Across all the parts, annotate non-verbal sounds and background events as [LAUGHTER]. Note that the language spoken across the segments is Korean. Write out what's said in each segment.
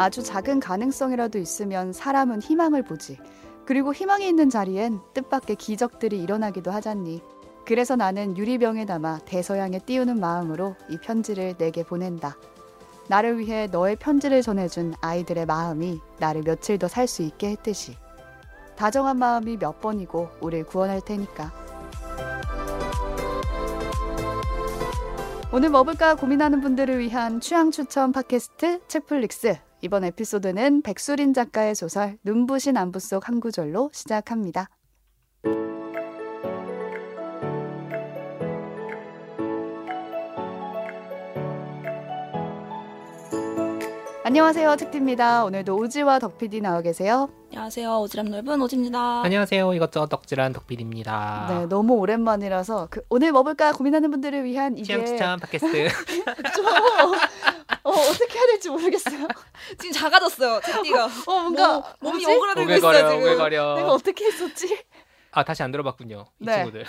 아주 작은 가능성이라도 있으면 사람은 희망을 보지. 그리고 희망이 있는 자리엔 뜻밖의 기적들이 일어나기도 하잖니. 그래서 나는 유리병에 담아 대서양에 띄우는 마음으로 이 편지를 내게 보낸다. 나를 위해 너의 편지를 전해준 아이들의 마음이 나를 며칠 더 살 수 있게 했듯이. 다정한 마음이 몇 번이고 우릴 구원할 테니까. 오늘 뭐 볼까 고민하는 분들을 위한 취향 추천 팟캐스트 책플릭스. 이번 에피소드는 백수린 작가의 소설 눈부신 안부 속 한 구절로 시작합니다. 안녕하세요, 책디입니다. 오늘도 오지와 덕PD 나와 계세요. 안녕하세요. 오지랖 넓은 오지입니다. 안녕하세요. 이것저것 덕질한 덕필입니다. 네, 너무 오랜만이라서 그 오늘 뭐 볼까 고민하는 분들을 위한 이게 취향 추천 팟캐스트. [LAUGHS] 좀 어, 어떻게 해야 될지 모르겠어요. [LAUGHS] 지금 작아졌어요. 책디가. 어, 뭔가 뭐, 몸이 뭐지? 오그라들고 있어요 지금. 오글거려. 내가 어떻게 했었지? 아 다시 안 들어봤군요. 이 네. 친구들.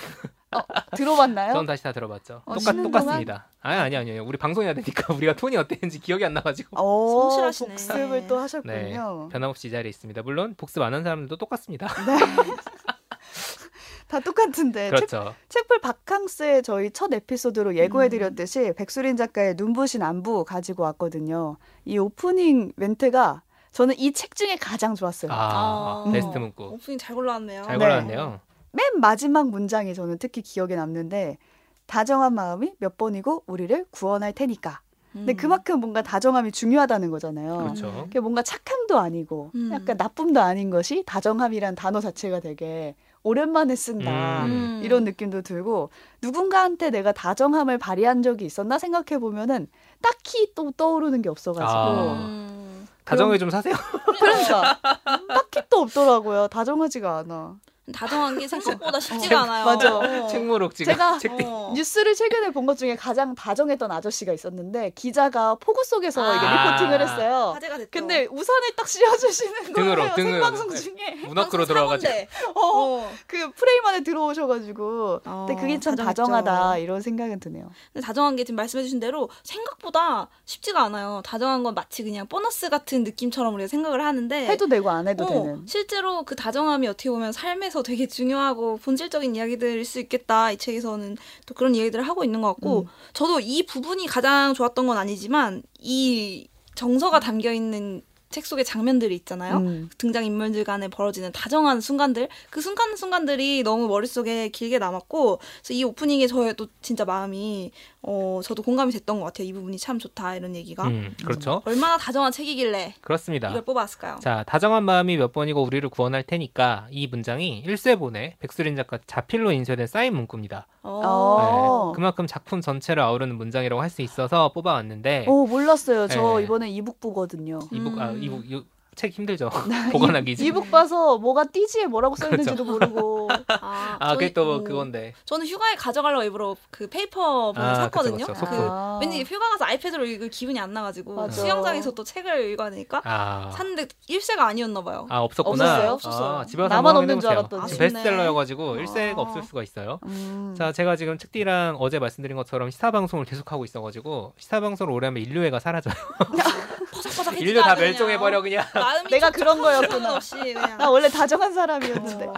들어봤나요? 전 다시 다 들어봤죠. 어, 똑같 똑같습니다. 아니 아니 아니요. 우리 방송해야 되니까 [LAUGHS] 우리가 톤이 어땠는지 기억이 안 나가지고. 오, 성실하시네. 복습을 또 네. 하셨군요. 변함없이 이 자리에 있습니다. 물론 복습 안 한 사람들도 똑같습니다. [LAUGHS] 다 똑같은데. 책, 그렇죠. 책풀 바캉스의 저희 첫 에피소드로 예고해드렸듯이 백수린 작가의 눈부신 안부 가지고 왔거든요. 이 오프닝 멘트가 저는 이 책 중에 가장 좋았어요. 아, 아. 베스트 문구. 오프닝 잘 골라왔네요. 잘 네. 골랐네요. 맨 마지막 문장이 저는 특히 기억에 남는데 다정한 마음이 몇 번이고 우리를 구원할 테니까. 근데 음. 그만큼 뭔가 다정함이 중요하다는 거잖아요. 그렇죠. 뭔가 착함도 아니고 음. 약간 나쁨도 아닌 것이 다정함이란 단어 자체가 되게 오랜만에 쓴다. 음. 이런 느낌도 들고 누군가한테 내가 다정함을 발휘한 적이 있었나 생각해 보면은 딱히 또 떠오르는 게 없어가지고 아. 음. 다정을 좀 사세요. 그러니까 딱히 또 없더라고요. 다정하지가 않아. 다정한 게 [LAUGHS] 생각보다 쉽지가 않아요. 맞아. 어. 책무록 지금. 제가. 어. 뉴스를 최근에 본 것 중에 가장 다정했던 아저씨가 있었는데 기자가 폭우 속에서 이게 아. 리포팅을 했어요. 화제가 됐죠. 근데 우산을 딱 씌워주시는 등으로, 거예요. 등으로. 생방송 네. 중에. 문어크로 들어가지고. 사건데. 어, 어. 그 프레임 안에 들어오셔가지고 어, 근데 그게 참 다정했죠. 다정하다 이런 생각은 드네요. 근데 다정한 게 지금 말씀해주신 대로 생각보다 쉽지가 않아요. 다정한 건 마치 그냥 보너스 같은 느낌처럼 우리가 생각을 하는데 해도 되고 안 해도 어, 되는. 실제로 그 다정함이 어떻게 보면 삶 에서 되게 중요하고 본질적인 이야기들일 수 있겠다. 이 책에서는 또 그런 이야기들을 하고 있는 것 같고 음. 저도 이 부분이 가장 좋았던 건 아니지만 이 정서가 담겨 있는 책 속의 장면들이 있잖아요. 음. 등장 인물들 간에 벌어지는 다정한 순간들 그 순간 순간들이 너무 머릿속에 길게 남았고 그래서 이 오프닝에 저의 또 진짜 마음이 어 저도 공감이 됐던 것 같아요 이 부분이 참 좋다 이런 얘기가 음, 그렇죠. 얼마나 다정한 책이길래 그렇습니다. 이걸 뽑았을까요? 자, 다정한 마음이 몇 번이고 우리를 구원할 테니까 이 문장이 일세본의 백수린 작가 자필로 인쇄된 사인 문구입니다. 어. 네, 그만큼 작품 전체를 아우르는 문장이라고 할 수 있어서 뽑아왔는데 오 몰랐어요. 저 네. 이번에 이북 보거든요. 이북 아 음. 이북 이, 책 힘들죠. [LAUGHS] 보관하기 좀. 이북 봐서 뭐가 띠지에 뭐라고 써 있는지도 모르고. [LAUGHS] 아, 아, 그게 또 음, 그건데. 저는 휴가에 가져가려고 일부러 그 페이퍼본을 아, 샀거든요. 그쵸, 그쵸. 그. 아. 왠지 휴가 가서 아이패드로 읽을 기분이 안 나가지고 맞아. 수영장에서 또 책을 읽어야 되니까 아, 샀는데 일세가 아니었나 봐요. 아 없었구나. 없었어요? 없었어요. 아, 집에 와서 나만 없는 줄. 알았더니. 지금. 베스트셀러여가지고 일세가 아. 없을 수가 있어요. 음. 자, 제가 지금 책디랑 어제 말씀드린 것처럼 시사 방송을 계속 하고 있어가지고 시사 방송을 오래 하면 인류애가 사라져요. [LAUGHS] 인류 다 멸종해버려 그냥. 마음이 내가 그런 거였구나. 기운 없이 그냥. 나 원래 다정한 사람이었는데. 어.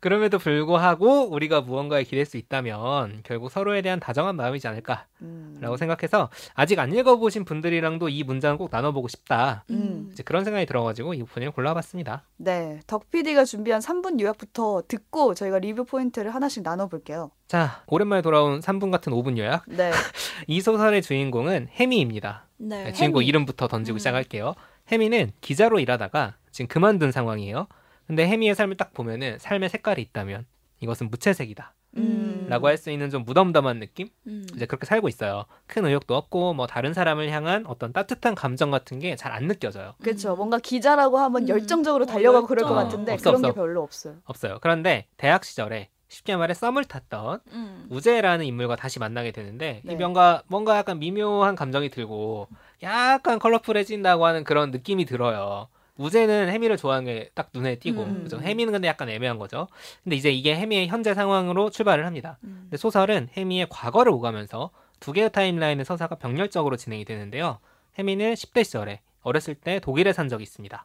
그럼에도 불구하고 우리가 무언가에 기댈 수 있다면 결국 서로에 대한 다정한 마음이지 않을까라고 음. 생각해서 아직 안 읽어보신 분들이랑도 이 문장을 꼭 나눠보고 싶다. 음. 이제 그런 생각이 들어가지고 이 부분을 골라봤습니다. 네, 덕 PD가 준비한 3분 요약부터 듣고 저희가 리뷰 포인트를 하나씩 나눠볼게요. 자, 오랜만에 돌아온 3분 같은 5분 요약. 네, [LAUGHS] 이 소설의 주인공은 해미입니다. 네. 네, 주인공 해미. 이름부터 던지고 음. 시작할게요. 해미는 기자로 일하다가 지금 그만둔 상황이에요. 근데 해미의 삶을 딱 보면은 삶의 색깔이 있다면 이것은 무채색이다. 음. 라고 할 수 있는 좀 무덤덤한 느낌? 음. 이제 그렇게 살고 있어요. 큰 의욕도 없고 뭐 다른 사람을 향한 어떤 따뜻한 감정 같은 게 잘 안 느껴져요. 그렇죠. 뭔가 기자라고 하면 음. 열정적으로 어, 달려가고 그럴 것. 같은데 없어, 그런 게 없어. 별로 없어요. 없어요. 그런데 대학 시절에 쉽게 말해 썸을 탔던 음. 우재라는 인물과 다시 만나게 되는데 네. 이 뭔가 뭔가 약간 미묘한 감정이 들고 약간 컬러풀해진다고 하는 그런 느낌이 들어요. 우재는 해미를 좋아하는 게 딱 눈에 띄고 음. 그죠? 해미는 근데 약간 애매한 거죠. 근데 이제 이게 해미의 현재 상황으로 출발을 합니다. 음. 근데 소설은 해미의 과거를 오가면서 두 개의 타임라인의 서사가 병렬적으로 진행이 되는데요. 해미는 10대 시절에 어렸을 때 독일에 산 적이 있습니다.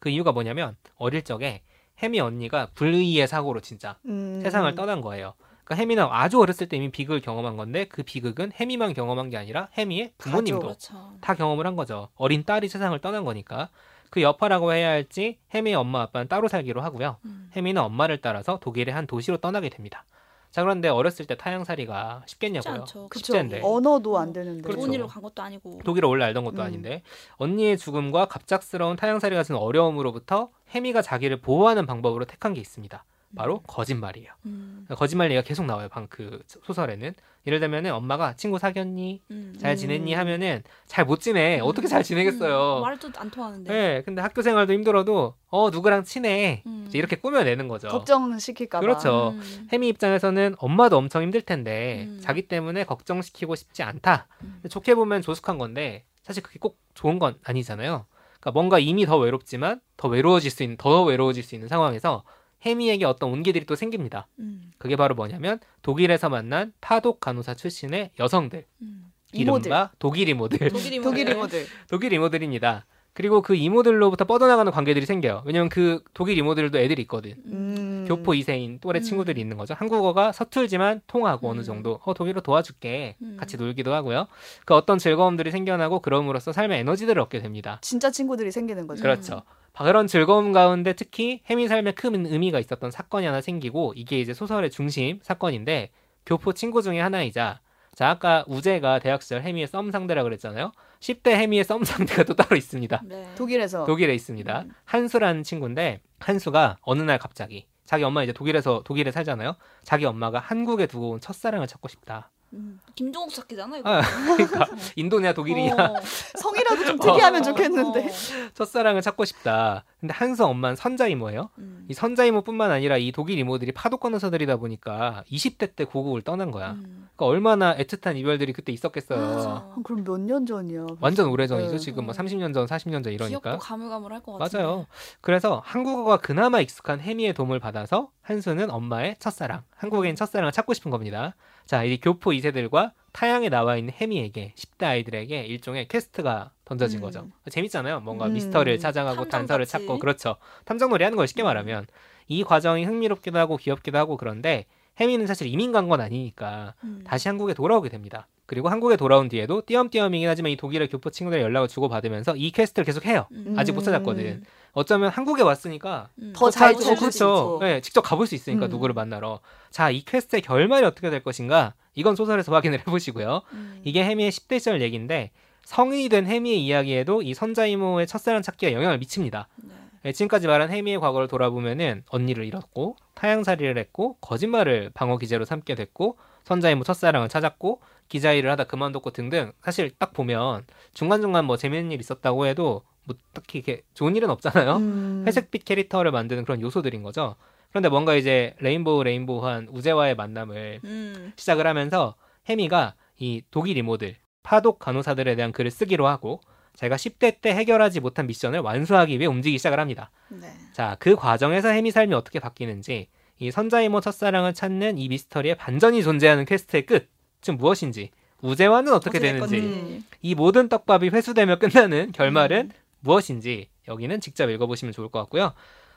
그 이유가 뭐냐면 어릴 적에 혜미 언니가 불의의 사고로 진짜 음. 세상을 떠난 거예요. 그러니까 혜미는 아주 어렸을 때 이미 비극을 경험한 건데 그 비극은 혜미만 경험한 게 아니라 혜미의 부모님도 그렇죠. 다 경험을 한 거죠. 어린 딸이 세상을 떠난 거니까. 그 여파라고 해야 할지 혜미의 엄마 아빠는 따로 살기로 하고요. 음. 혜미는 엄마를 따라서 독일의 한 도시로 떠나게 됩니다. 자 그런데 어렸을 때 타향살이가 쉽겠냐고요. 십대인데. 언어도 안 되는데. 그렇죠. 좋은 일로 간 것도 아니고. 독일에 원래 알던 것도 음. 아닌데 언니의 죽음과 갑작스러운 타향살이가 준 어려움으로부터 혜미가 자기를 보호하는 방법으로 택한 게 있습니다. 바로 거짓말이에요. 음. 거짓말 얘기가 계속 나와요. 방 그 소설에는 예를 들면 은 엄마가 친구 사귀었니? 음. 잘 지냈니? 하면은 잘 못 지내. 어떻게 잘 지내겠어요? 음. 말도 안 통하는데. 네, 근데 학교 생활도 힘들어도 어 누구랑 친해 음. 이제 이렇게 꾸며내는 거죠. 걱정시킬까봐. 그렇죠. 음. 혜미 입장에서는 엄마도 엄청 힘들 텐데 음. 자기 때문에 걱정시키고 싶지 않다. 음. 좋게 보면 조숙한 건데 사실 그게 꼭 좋은 건 아니잖아요. 그러니까 뭔가 이미 더 외롭지만 더 외로워질 수 있는 더 외로워질 수 있는 상황에서 혜미에게 어떤 온기들이 또 생깁니다. 음. 그게 바로 뭐냐면 독일에서 만난 파독 간호사 출신의 여성들, 음. 이모들. 이른바 독일 이모들, 독일 이모. 독일 이모들. [LAUGHS] 독일 이모들입니다. 그리고 그 이모들로부터 뻗어나가는 관계들이 생겨요. 왜냐면 그 독일 이모들도 애들이 있거든. 음. 교포 2세인 또래 음. 친구들이 있는 거죠. 한국어가 서툴지만 통하고 어느 음. 정도 어 독일어 도와줄게 음. 같이 놀기도 하고요. 그 어떤 즐거움들이 생겨나고 그럼으로써 삶의 에너지들을 얻게 됩니다. 진짜 친구들이 생기는 거죠. 그렇죠. 그런 즐거움 가운데 특히 혜미 삶에 큰 의미가 있었던 사건이 하나 생기고 이게 이제 소설의 중심 사건인데 교포 친구 중에 하나이자 자 아까 우재가 대학 시절 혜미의 썸 상대라 그랬잖아요. 10대 혜미의 썸 상대가 또 따로 있습니다. 네. 독일에서. 독일에 있습니다. 음. 한수라는 친구인데 한수가 어느 날 갑자기 자기 엄마 이제 독일에서 독일에 살잖아요. 자기 엄마가 한국에 두고 온 첫사랑을 찾고 싶다. 음. 김종국 사키잖아 이거. 아, 그러니까 인도네아 독일이냐 어. 성이라도 좀 특이하면 어, 좋겠는데. 어. 첫사랑을 찾고 싶다. 근데 한수 엄마는 선자 이모예요. 음. 이 선자 이모뿐만 아니라 이 독일 이모들이 파독 간호사들이다 보니까 20대 때 고국을 떠난 거야. 음. 그러니까 얼마나 애틋한 이별들이 그때 있었겠어요. 맞아. 아, 그럼 몇 년 전이야. 완전 오래 전이죠. 네. 지금 뭐 음. 30년 전, 40년 전 이러니까. 기억도 가물가물할 것 같은데. 맞아요. 그래서 한국어가 그나마 익숙한 혜미의 도움을 받아서 한수는 엄마의 첫사랑, 한국인 첫사랑을 찾고 싶은 겁니다. 자, 이 교포 2세들과 타향에 나와 있는 혜미에게 10대 아이들에게 일종의 퀘스트가 던져진 음. 거죠. 재밌잖아요. 뭔가 음. 미스터리를 찾아가고 단서를. 찾고 그렇죠. 탐정놀이 하는 걸 쉽게 음. 말하면 이 과정이 흥미롭기도 하고 귀엽기도 하고 그런데 혜미는 사실 이민 간 건 아니니까 음. 다시 한국에 돌아오게 됩니다. 그리고 한국에 돌아온 뒤에도 띄엄띄엄이긴 하지만 이 독일의 교포 친구들 연락을 주고받으면서 이 퀘스트를 계속 해요. 음. 아직 못 찾았거든. 어쩌면 한국에 왔으니까 음. 더잘더 찾을 수 그렇죠. 있고. 네, 직접 가볼 수 있으니까 음. 누구를 만나러. 자, 이 퀘스트의 결말이 어떻게 될 것인가? 이건 소설에서 확인을 [LAUGHS] 해보시고요. 음. 이게 해미의 10대 시절 얘기인데 성인이 된 해미의 이야기에도 이 선자 이모의 첫사랑 찾기가 영향을 미칩니다. 네. 네, 지금까지 말한 해미의 과거를 돌아보면은 언니를 잃었고 타향살이를 했고 거짓말을 방어 기제로 삼게 됐고 선자 이모 첫사랑을 찾았고 기자 일을 하다 그만뒀고 등등 사실 딱 보면 중간중간 뭐 재밌는 일 있었다고 해도 뭐 딱히 이렇게 좋은 일은 없잖아요. 음. 회색빛 캐릭터를 만드는 그런 요소들인 거죠. 그런데 뭔가 이제 rainbow rainbow한 우재와의 만남을 음. 시작을 하면서 해미가 이 독일 이모들 파독 간호사들에 대한 글을 쓰기로 하고 자기가 10대 때 해결하지 못한 미션을 완수하기 위해 움직이기 시작을 합니다. 네. 자, 그 과정에서 해미 삶이 어떻게 바뀌는지 이 선자 이모 첫사랑을 찾는 이 미스터리의 반전이 존재하는 퀘스트의 끝은 무엇인지 우재와는 어떻게 되는지 됐건지. 이 모든 떡밥이 회수되며 끝나는 결말은 음. 무엇인지 여기는 직접 읽어보시면 좋을 것 같고요.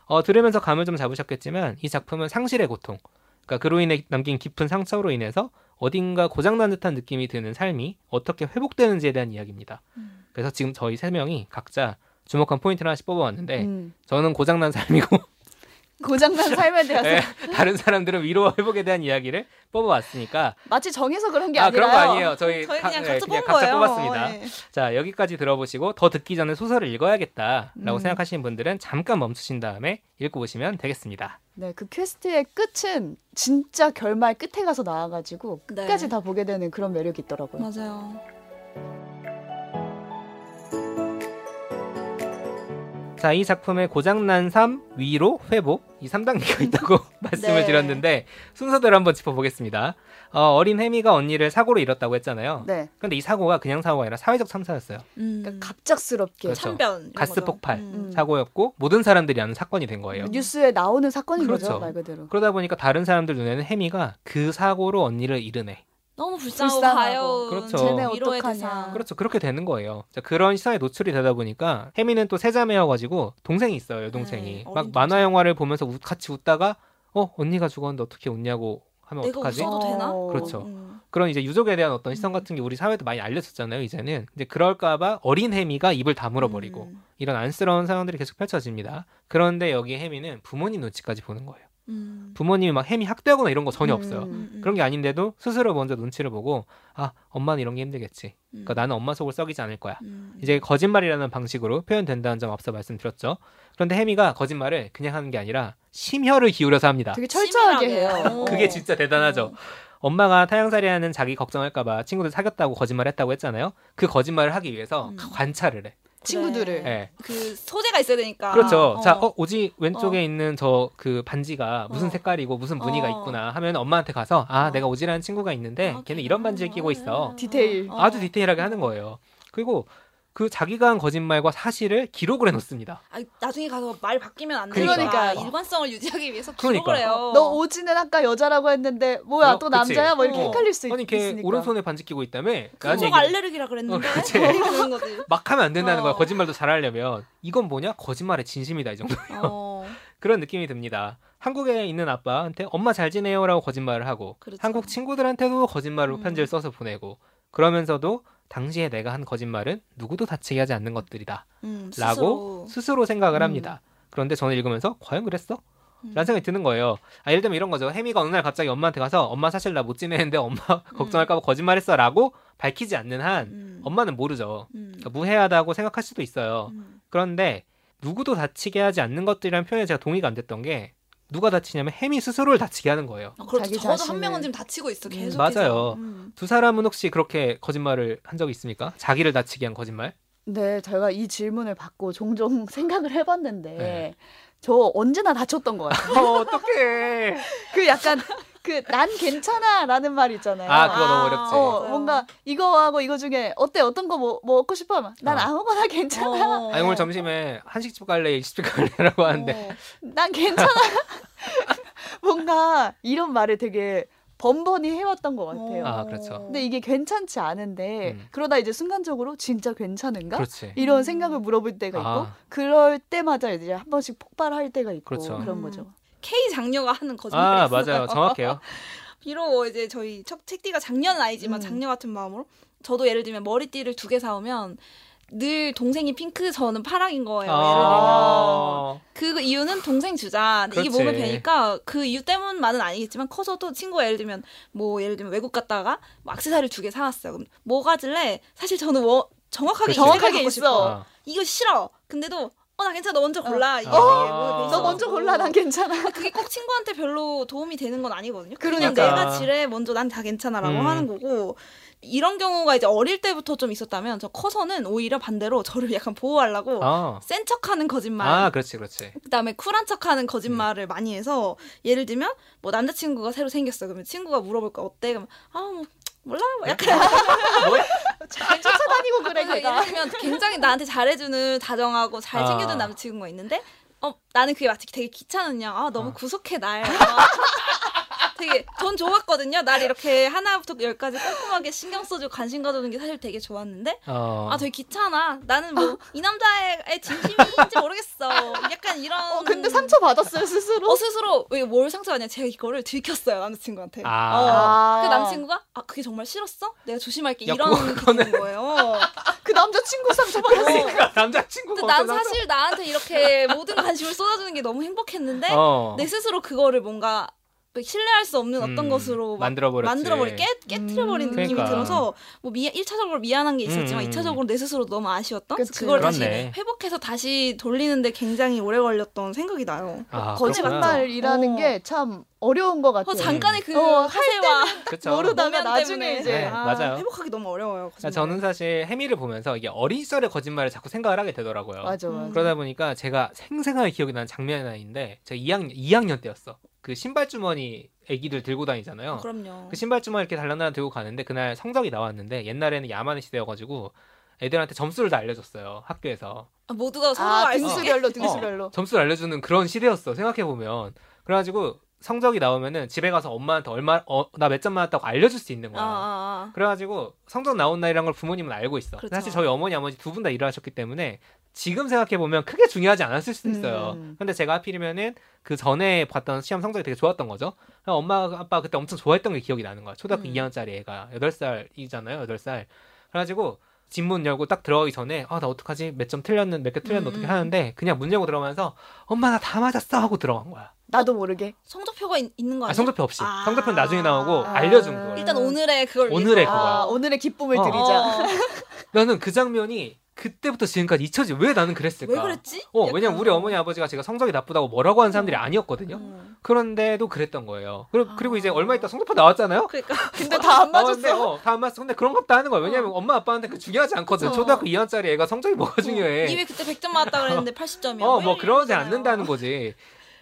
어, 들으면서 감을 좀 잡으셨겠지만 이 작품은 상실의 고통, 그러니까 그로 인해 남긴 깊은 상처로 인해서 어딘가 고장난 듯한 느낌이 드는 삶이 어떻게 회복되는지에 대한 이야기입니다. 음. 그래서 지금 저희 세 명이 각자 주목한 포인트를 하나씩 뽑아왔는데 음. 저는 고장난 삶이고 고장난 삶에 대해서 예, 다른 사람들은 위로와 회복에 대한 이야기를 뽑아왔으니까 마치 정해서 그런 게 아 아니라요. 그런 거 아니에요. 저희, 저희 가- 그냥 예, 각자 뽑은 각자 거예요. 뽑았습니다. 예. 자 여기까지 들어보시고 더 듣기 전에 소설을 읽어야겠다라고 음. 생각하시는 분들은 잠깐 멈추신 다음에 읽고 보시면 되겠습니다. 네, 그 퀘스트의 끝은 진짜 결말 끝에 가서 나와가지고 네. 끝까지 다 보게 되는 그런 매력이 있더라고요. 맞아요. 자, 이 작품의 고장난 삶, 위로, 회복 이 3단계가 [LAUGHS] 있다고 [LAUGHS] 말씀을 네. 드렸는데 순서대로 한번 짚어보겠습니다. 어, 린 해미가 언니를 사고로 잃었다고 했잖아요. 네, 근데 이 사고가 그냥 사고가 아니라 사회적 참사였어요. 음. 그러니까 갑작스럽게 그렇죠. 참변 가스 거죠. 폭발. 음. 사고였고 모든 사람들이 아는 사건이 된 거예요. 뉴스에 나오는 사건인 그렇죠. 거죠, 말 그대로. 그러다 보니까 다른 사람들 눈에는 해미가 그 사고로 언니를 잃은 애, 너무 불쌍하고 불쌍하고. 가여운 그렇죠. 쟤네 어떡하냐. 그렇죠. 그렇게 되는 거예요. 자, 그런 시선에 노출이 되다 보니까 혜미는 또 세자매여가지고 동생이 있어요. 여동생이 네, 막 만화. 영화를 보면서 웃- 같이 웃다가 어 언니가 죽었는데 어떻게 웃냐고 하면 내가 어떡하지? 웃어도 되나? 어. 그렇죠. 음. 그런 이제 유족에 대한 어떤 시선 음. 같은 게 우리 사회도 많이 알려졌잖아요. 이제는 이제 그럴까봐 어린 혜미가 입을 다물어 버리고 음. 이런 안쓰러운 상황들이 계속 펼쳐집니다. 그런데 여기 혜미는 부모님 눈치까지 보는 거예요. 음. 부모님이 막 혜미 학대하거나 이런 거 전혀 음. 없어요. 음, 음. 그런 게 아닌데도 스스로 먼저 눈치를 보고 아 엄마는 이런 게 힘들겠지. 음. 그러니까 나는 엄마 속을 썩이지 않을 거야. 음. 이제 거짓말이라는 방식으로 표현된다는 점 앞서 말씀드렸죠. 그런데 혜미가 거짓말을 그냥 하는 게 아니라 심혈을 기울여서 합니다. 되게 철저하게. 해요. [LAUGHS] 어. 그게 진짜 대단하죠. 어. 엄마가 타양살이하는 자기 걱정할까봐 친구들 사귀었다고 거짓말했다고 했잖아요. 그 거짓말을 하기 위해서 음. 관찰을 해. 친구들을. 예. 그 소재가 있어야 되니까. 그렇죠. 어. 자, 어, 오지 왼쪽에 어. 있는 저 그 반지가 무슨 어. 색깔이고 무슨 무늬가 어. 있구나 하면 엄마한테 가서 아, 어. 내가 오지라는 친구가 있는데 아, 걔는 이런 반지를? 끼고 있어. 디테일. 어. 아주 디테일하게 하는 거예요. 그리고 그 자기가 한 거짓말과 사실을 기록을 해놓습니다. 아, 나중에 가서 말 바뀌면 안 그러니까. 되니까 그러니까요. 일관성을 유지하기 위해서 그러니까. 기록을 해요. 너 오지는 아까 여자라고 했는데 뭐야 어, 또 그치. 남자야? 뭐 이렇게 어. 헷갈릴 수 있, 아니 걔 있으니까. 오른손에 반지 끼고 있다며? 얘기를 알레르기라 그랬는데 어, 그치. [LAUGHS] [LAUGHS] 막 하면 안 된다는 어. 거야. 거짓말도 잘하려면 이건 뭐냐? 거짓말의 진심이다 이 정도. 어. [LAUGHS] 그런 느낌이 듭니다. 한국에 있는 아빠한테 엄마 잘 지내요라고 거짓말을 하고 그렇죠. 한국 친구들한테도 거짓말로 음. 편지를 써서 보내고 그러면서도 당시에 내가 한 거짓말은 누구도 다치게 하지 않는 것들이다. 음, 라고 스스로. 스스로 생각을 음. 합니다. 그런데 저는 읽으면서 과연 그랬어? 음. 라는 생각이 드는 거예요. 아, 예를 들면 이런 거죠. 혜미가 어느 날 갑자기 엄마한테 가서 엄마 사실 나 못 지내는데 엄마 [LAUGHS] 걱정할까봐 거짓말했어 라고 밝히지 않는 한 음. 엄마는 모르죠. 음. 그러니까 무해하다고 생각할 수도 있어요. 음. 그런데 누구도 다치게 하지 않는 것들이라는 표현에 제가 동의가 안 됐던 게 누가 다치냐면 혜미 스스로를 다치게 하는 거예요. 어, 그렇죠. 자기 적어도 자신을. 한 명은 지금 다치고 있어. 음, 계속 맞아요. 음. 두 사람은 혹시 그렇게 거짓말을 한 적이 있습니까? 자기를 다치게 한 거짓말? 네, 제가 이 질문을 받고 종종 [LAUGHS] 생각을 해봤는데 네. 저 언제나 다쳤던 것 같아요. 어, 어떡해. [LAUGHS] 그 약간 그 난 괜찮아라는 말 있잖아요. 아, 그거 너무 아, 어렵지. 어. 뭔가 이거하고 이거 중에 어때 어떤 거 뭐, 먹고 싶어 하면 난 어. 아무거나 괜찮아. 어. 아니, 오늘 점심에 한식집 갈래, 일식집 갈래라고 하는데. 어. 난 괜찮아. [LAUGHS] 뭔가 이런 말을 되게 번번이 해왔던 것 같아요. 아, 그렇죠. 근데 이게 괜찮지 않은데 음. 그러다 이제 순간적으로 진짜 괜찮은가? 그렇지. 이런 음. 생각을 물어볼 때가 있고 아. 그럴 때마다 이제 한 번씩 폭발할 때가 있고 그렇죠. 그런 음. 거죠. K 장녀가 하는 거짓말이 아. 맞아요. 정확해요. [LAUGHS] 비록 이제 저희 첫 책띠가 작년은 아니지만 음. 작년 같은 마음으로 저도 예를 들면 머리띠를 두 개 사오면 늘 동생이 핑크 저는 파랑인 거예요. 예를 들면 아, 그 이유는 동생 주자. 이게 그렇지. 몸에 배니까 그 이유 때문만은 아니겠지만 커서도 친구가 예를 들면 뭐 예를 들면 외국 갔다가 뭐 액세서리를 두 개 사왔어요. 그럼 뭐 가질래? 사실 저는 워, 정확하게 그렇지. 정확하게 있어. 싶어. 아. 이거 싫어. 근너 어, 나 괜찮아. 너 먼저 골라. 이게 어. 배 어. 너 먼저 골라 난 괜찮아. 그게 꼭 친구한테 별로 도움이 되는 건 아니거든요. 그러니까. 그냥 내가 지레 먼저 난 다 괜찮아라고 음. 하는 거고 이런 경우가 이제 어릴 때부터 좀 있었다면 저 커서는 오히려 반대로 저를 약간 보호하려고 아. 센 척하는 거짓말, 아, 그렇지, 그렇지. 그다음에 쿨한 척하는 음. 거짓말을 많이 해서 예를 들면 뭐 남자친구가 새로 생겼어 그러면 친구가 물어볼 거 어때? 그러면 아뭐 몰라 뭐 약간 [LAUGHS] 뭐야? 잘 쫓아다니고 그래 그래서 걔가. 들면 굉장히 나한테 잘해주는 다정하고 잘 아. 챙겨주는 남자친구가 있는데 어 나는 그게 마치 되게 귀찮으냐 아 너무 아. 구속해 날 되게 전 좋았거든요 날 이렇게 하나부터 열까지 꼼꼼하게 신경 써주고 관심 가져주는 게 사실 되게 좋았는데 어. 아 되게 귀찮아 나는 뭐 이 남자의 진심인지 모르겠어 약간 이런 어 근데 상처 받았어요 스스로. 어 스스로 왜뭘 상처 받냐 제가 이거를 들켰어요 남자친구한테 아. 그 남친구가 아 그게 정말 싫었어? 내가 조심할게 야, 이런 되는 거예요. 그 남자친구 상처 받았어. 그러니까 남자친구가 근데 난 사실 나한테 이렇게 모든 관심을 쏟아주는 게 너무 행복했는데 어. 내 스스로 그거를 뭔가 신뢰할 수 없는 어떤 음, 것으로 막 만들어버렸지. 만들어버린 깨 깨트려버린 음. 느낌이 그러니까. 들어서 뭐 미, 1차적으로 미안한 게 있었지만 음, 음. 2차적으로 내 스스로 너무 아쉬웠던. 그걸 다시 그렇네. 회복해서 다시 돌리는데 굉장히 오래 걸렸던 생각이 나요. 아. 거짓말이라는 어. 게참 어려운 것 같아요. 어, 잠깐의 그 어, 하세와. 모르다가 나중에 이제 네, 아, 맞아요. 회복하기 너무 어려워요. 아, 거짓말. 저는 사실 해미를 보면서 이게 어린 시절의 거짓말을 자꾸 생각을 하게 되더라고요. 맞아 음. 맞아. 그러다 보니까 제가 생생하게 기억이 나는 장면이 하나 있는데 제가 2학년 2학년 때였어. 그 신발 주머니 애기들 들고 다니잖아요. 아, 그럼요. 그 신발 주머니 이렇게 달랑달랑 들고 가는데 그날 성적이 나왔는데 옛날에는 야만의 시대여가지고 애들한테 점수를 다 알려줬어요 학교에서 아, 모두가 서로 아 알수. 등수별로 등수별로. 점수를 알려주는 그런 시대였어 생각해 보면 그래가지고 성적이 나오면은 집에 가서 엄마한테 얼마 어, 나 몇 점 맞았다고 알려줄 수 있는 아, 거야. 아, 아. 그래가지고 성적 나온 날이란 걸 부모님은 알고 있어. 그렇죠. 사실 저희 어머니 아버지 두 분 다 일을 하셨기 때문에 지금 생각해 보면 크게 중요하지 않았을 수도 있어요. 음. 근데 제가 하필이면은 그 전에 봤던 시험 성적이 되게 좋았던 거죠. 엄마 아빠 그때 엄청 좋아했던 게 기억이 나는 거야. 초등학교 음. 2학년짜리 애가 8살이잖아요. 8살. 그래가지고 집문 열고 딱 들어가기 전에 아 나 어떡하지 몇 점 틀렸는 몇 개 틀렸는 음, 어떻게 음. 하는데 그냥 문 열고 들어가면서 엄마 나 다 맞았어 하고 들어간 거야. 나도 모르게. 성적표가 있, 있는 거 아, 아니야? 성적표 없이 아. 성적표는 나중에 나오고 아. 알려준 거야. 일단 오늘의 그걸 오늘의. 그거야. 아, 오늘의 기쁨을 어. 드리자. 어. 나는 그 장면이 그때부터 지금까지 잊혀지 왜 나는 그랬을까? 왜 그랬지? 어, 약간. 왜냐면 우리 어머니 아버지가 제가 성적이 나쁘다고 뭐라고 하는 사람들이 어. 아니었거든요. 음. 그런데도 그랬던 거예요. 그리고, 아. 그리고 이제 얼마 있다 성적표 나왔잖아요. 그러니까 [LAUGHS] 근데 다안 나왔는데 맞았어. 어, 다안 맞았어. 근데 그런 것도 하는 거야. 왜냐면 엄마 아빠한테 그 중요하지 않거든. 그쵸. 초등학교 2학년짜리 애가 성적이 뭐가 중요해. 니왜 그때 100점 맞았다 그랬는데 80점이야? 어, 뭐 그러지 않는다는 거지.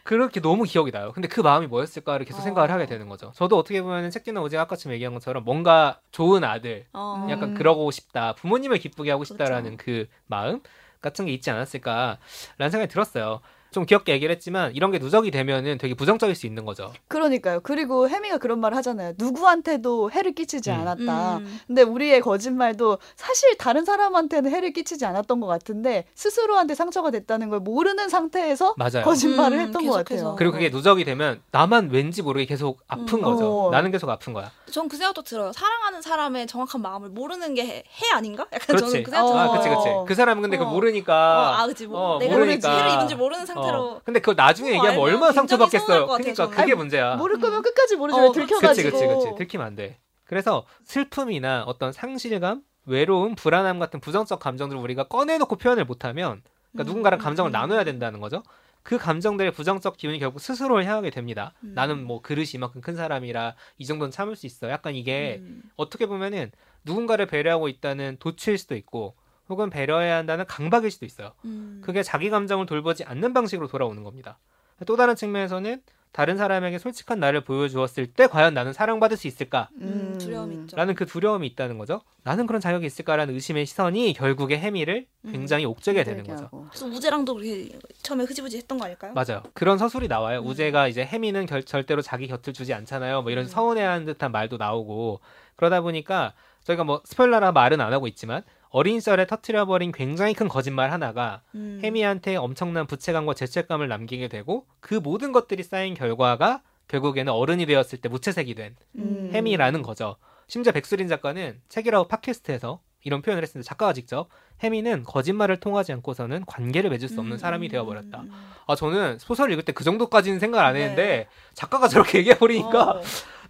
그렇게 너무 기억이 나요. 근데 그 마음이 뭐였을까를 계속 어. 생각을 하게 되는 거죠. 저도 어떻게 보면 책디나 오지 아까처럼 얘기한 것처럼 뭔가 좋은 아들, 어. 약간 음. 그러고 싶다, 부모님을 기쁘게 하고 싶다라는 그렇죠. 그 마음 같은 게 있지 않았을까라는 생각이 들었어요. 좀 귀엽게 얘기를 했지만 이런 게 누적이 되면은 되게 부정적일 수 있는 거죠. 그러니까요. 그리고 혜미가 그런 말 하잖아요. 누구한테도 해를 끼치지 음. 않았다. 음. 근데 우리의 거짓말도 사실 다른 사람한테는 해를 끼치지 않았던 것 같은데 스스로한테 상처가 됐다는 걸 모르는 상태에서 맞아요. 거짓말을 음, 했던 것 계속해서. 같아요. 그리고 그게 누적이 되면 나만 왠지 모르게 계속 아픈 음. 거죠. 어. 나는 계속 아픈 거야. 전 그 생각도 들어요. 사랑하는 사람의 정확한 마음을 모르는 게 해, 해 아닌가? 약간 그렇지. 저는 그 생각 어. 들어요. 아, 그치, 그치. 그 사람은 근데 어. 그거 어, 모르니까. 아, 그치. 뭐, 어, 내가 모르니까. 해를 입은지 모르는 상태로. 어. 근데 그걸 나중에 어, 얘기하면 알면 얼마나 상처받겠어요. 그러니까 저는. 그게 문제야. 모를 거면 끝까지 모르죠. 어. 들켜가지고. 그치, 그치, 그치. 들키면 안 돼. 그래서 슬픔이나 어떤 상실감, 외로움, 불안함 같은 부정적 감정들을 우리가 꺼내놓고 표현을 못하면 그러니까 음, 누군가랑 음, 감정을 음. 나눠야 된다는 거죠. 그 감정들의 부정적 기운이 결국 스스로를 향하게 됩니다. 음. 나는 뭐 그릇이 이만큼 큰 사람이라 이 정도는 참을 수 있어. 약간 이게 음. 어떻게 보면은 누군가를 배려하고 있다는 도취일 수도 있고 혹은 배려해야 한다는 강박일 수도 있어요. 음. 그게 자기 감정을 돌보지 않는 방식으로 돌아오는 겁니다. 또 다른 측면에서는 다른 사람에게 솔직한 나를 보여주었을 때 과연 나는 사랑받을 수 있을까? 음, 두려움이 있죠. 라는 그 두려움이 있다는 거죠. 나는 그런 자격이 있을까라는 의심의 시선이 결국에 해미를 음. 굉장히 옥죄게 되는 거죠. 하고. 그래서 우재랑도 그렇게 처음에 흐지부지 했던 거 아닐까요? 맞아요. 그런 서술이 나와요. 음. 우재가 이제 해미는 결- 절대로 자기 곁을 주지 않잖아요. 뭐 이런 음. 서운해하는 듯한 말도 나오고 그러다 보니까 저희가 뭐 스포일러라 말은 안 하고 있지만 어린 시절에 터트려버린 굉장히 큰 거짓말 하나가 음. 해미한테 엄청난 부채감과 죄책감을 남기게 되고 그 모든 것들이 쌓인 결과가 결국에는 어른이 되었을 때 무채색이 된 음. 해미라는 거죠. 심지어 백수린 작가는 책이라고 팟캐스트에서 이런 표현을 했습니다. 작가가 직접 해미는 거짓말을 통하지 않고서는 관계를 맺을 수 없는 음, 사람이 음, 되어버렸다. 음. 아 저는 소설 읽을 때 그 정도까지는 생각 안 했는데 네. 작가가 저렇게 얘기해 버리니까 어.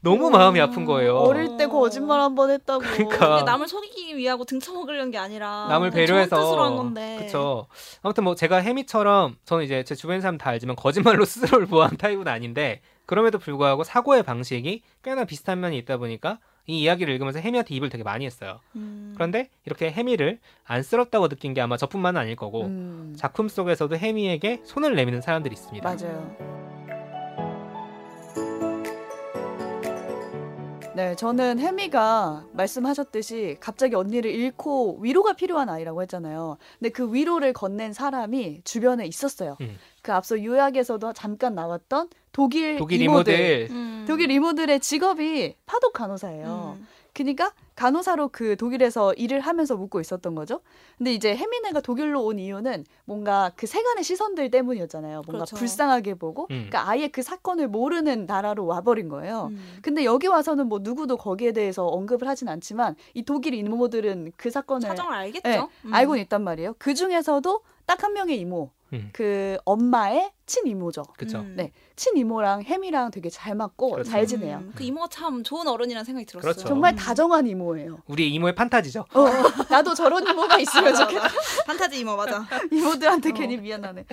너무 마음이 아픈 거예요. 어릴 때 거짓말 한 번 했다고. 그러니까. 남을 속이기 위하고 등쳐먹으려는 게 아니라 남을 배려해서 한 건데. 그쵸. 아무튼 뭐 제가 해미처럼 저는 이제 제 주변 사람 다 알지만 거짓말로 [LAUGHS] 스스로를 보호한 타입은 아닌데 그럼에도 불구하고 사고의 방식이 꽤나 비슷한 면이 있다 보니까 이 이야기를 읽으면서 해미한테 입을 되게 많이 했어요. 음. 그런데 이렇게 해미를 안쓰럽다고 느낀 게 아마 저뿐만은 아닐 거고 음. 작품 속에서도 해미에게 손을 내미는 사람들이 있습니다. 맞아요. 네, 저는 혜미가 말씀하셨듯이 갑자기 언니를 잃고 위로가 필요한 아이라고 했잖아요. 근데 그 위로를 건넨 사람이 주변에 있었어요. 음. 그 앞서 요약에서도 잠깐 나왔던 독일, 독일 이모들. 이모들 음. 독일 이모들의 직업이 파독 간호사예요. 음. 그러니까 간호사로 그 독일에서 일을 하면서 묵고 있었던 거죠. 근데 이제 혜민애가 독일로 온 이유는 뭔가 그 세간의 시선들 때문이었잖아요. 뭔가 그렇죠. 불쌍하게 보고, 음. 그러니까 아예 그 사건을 모르는 나라로 와버린 거예요. 음. 근데 여기 와서는 뭐 누구도 거기에 대해서 언급을 하진 않지만 이 독일 이모들은 그 사건을 사정을 알겠죠. 네, 음. 알고는 있단 말이에요. 그 중에서도 딱 한 명의 이모, 음. 그 엄마의 친이모죠. 그쵸. 음. 네, 친이모랑 혜미랑 되게 잘 맞고 그렇죠. 잘 지내요. 음, 그 이모가 참 좋은 어른이라는 생각이 들었어요. 그렇죠. 정말 음. 다정한 이모예요. 우리 이모의 판타지죠. 어, 나도 저런 이모가 있으면 좋겠다. 판타지 이모 맞아. [LAUGHS] 이모들한테 어. 괜히 미안하네.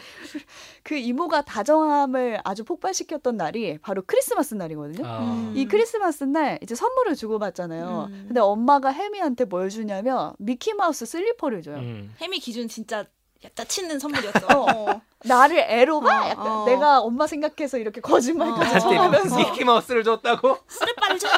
그 이모가 다정함을 아주 폭발시켰던 날이 바로 크리스마스 날이거든요. 아, 음. 이 크리스마스 날 이제 선물을 주고받잖아요. 음. 근데 엄마가 혜미한테 뭘 주냐면 미키 마우스 슬리퍼를 줘요. 음. 혜미 기준 진짜 약간 치는 선물이었어. 어. 어. 나를 애로 막 어, 약간 어. 내가 엄마 생각해서 이렇게 거짓말까지 어. 쳐가면서 미키마우스를 줬다고? [LAUGHS] 쓰레빠를 줘.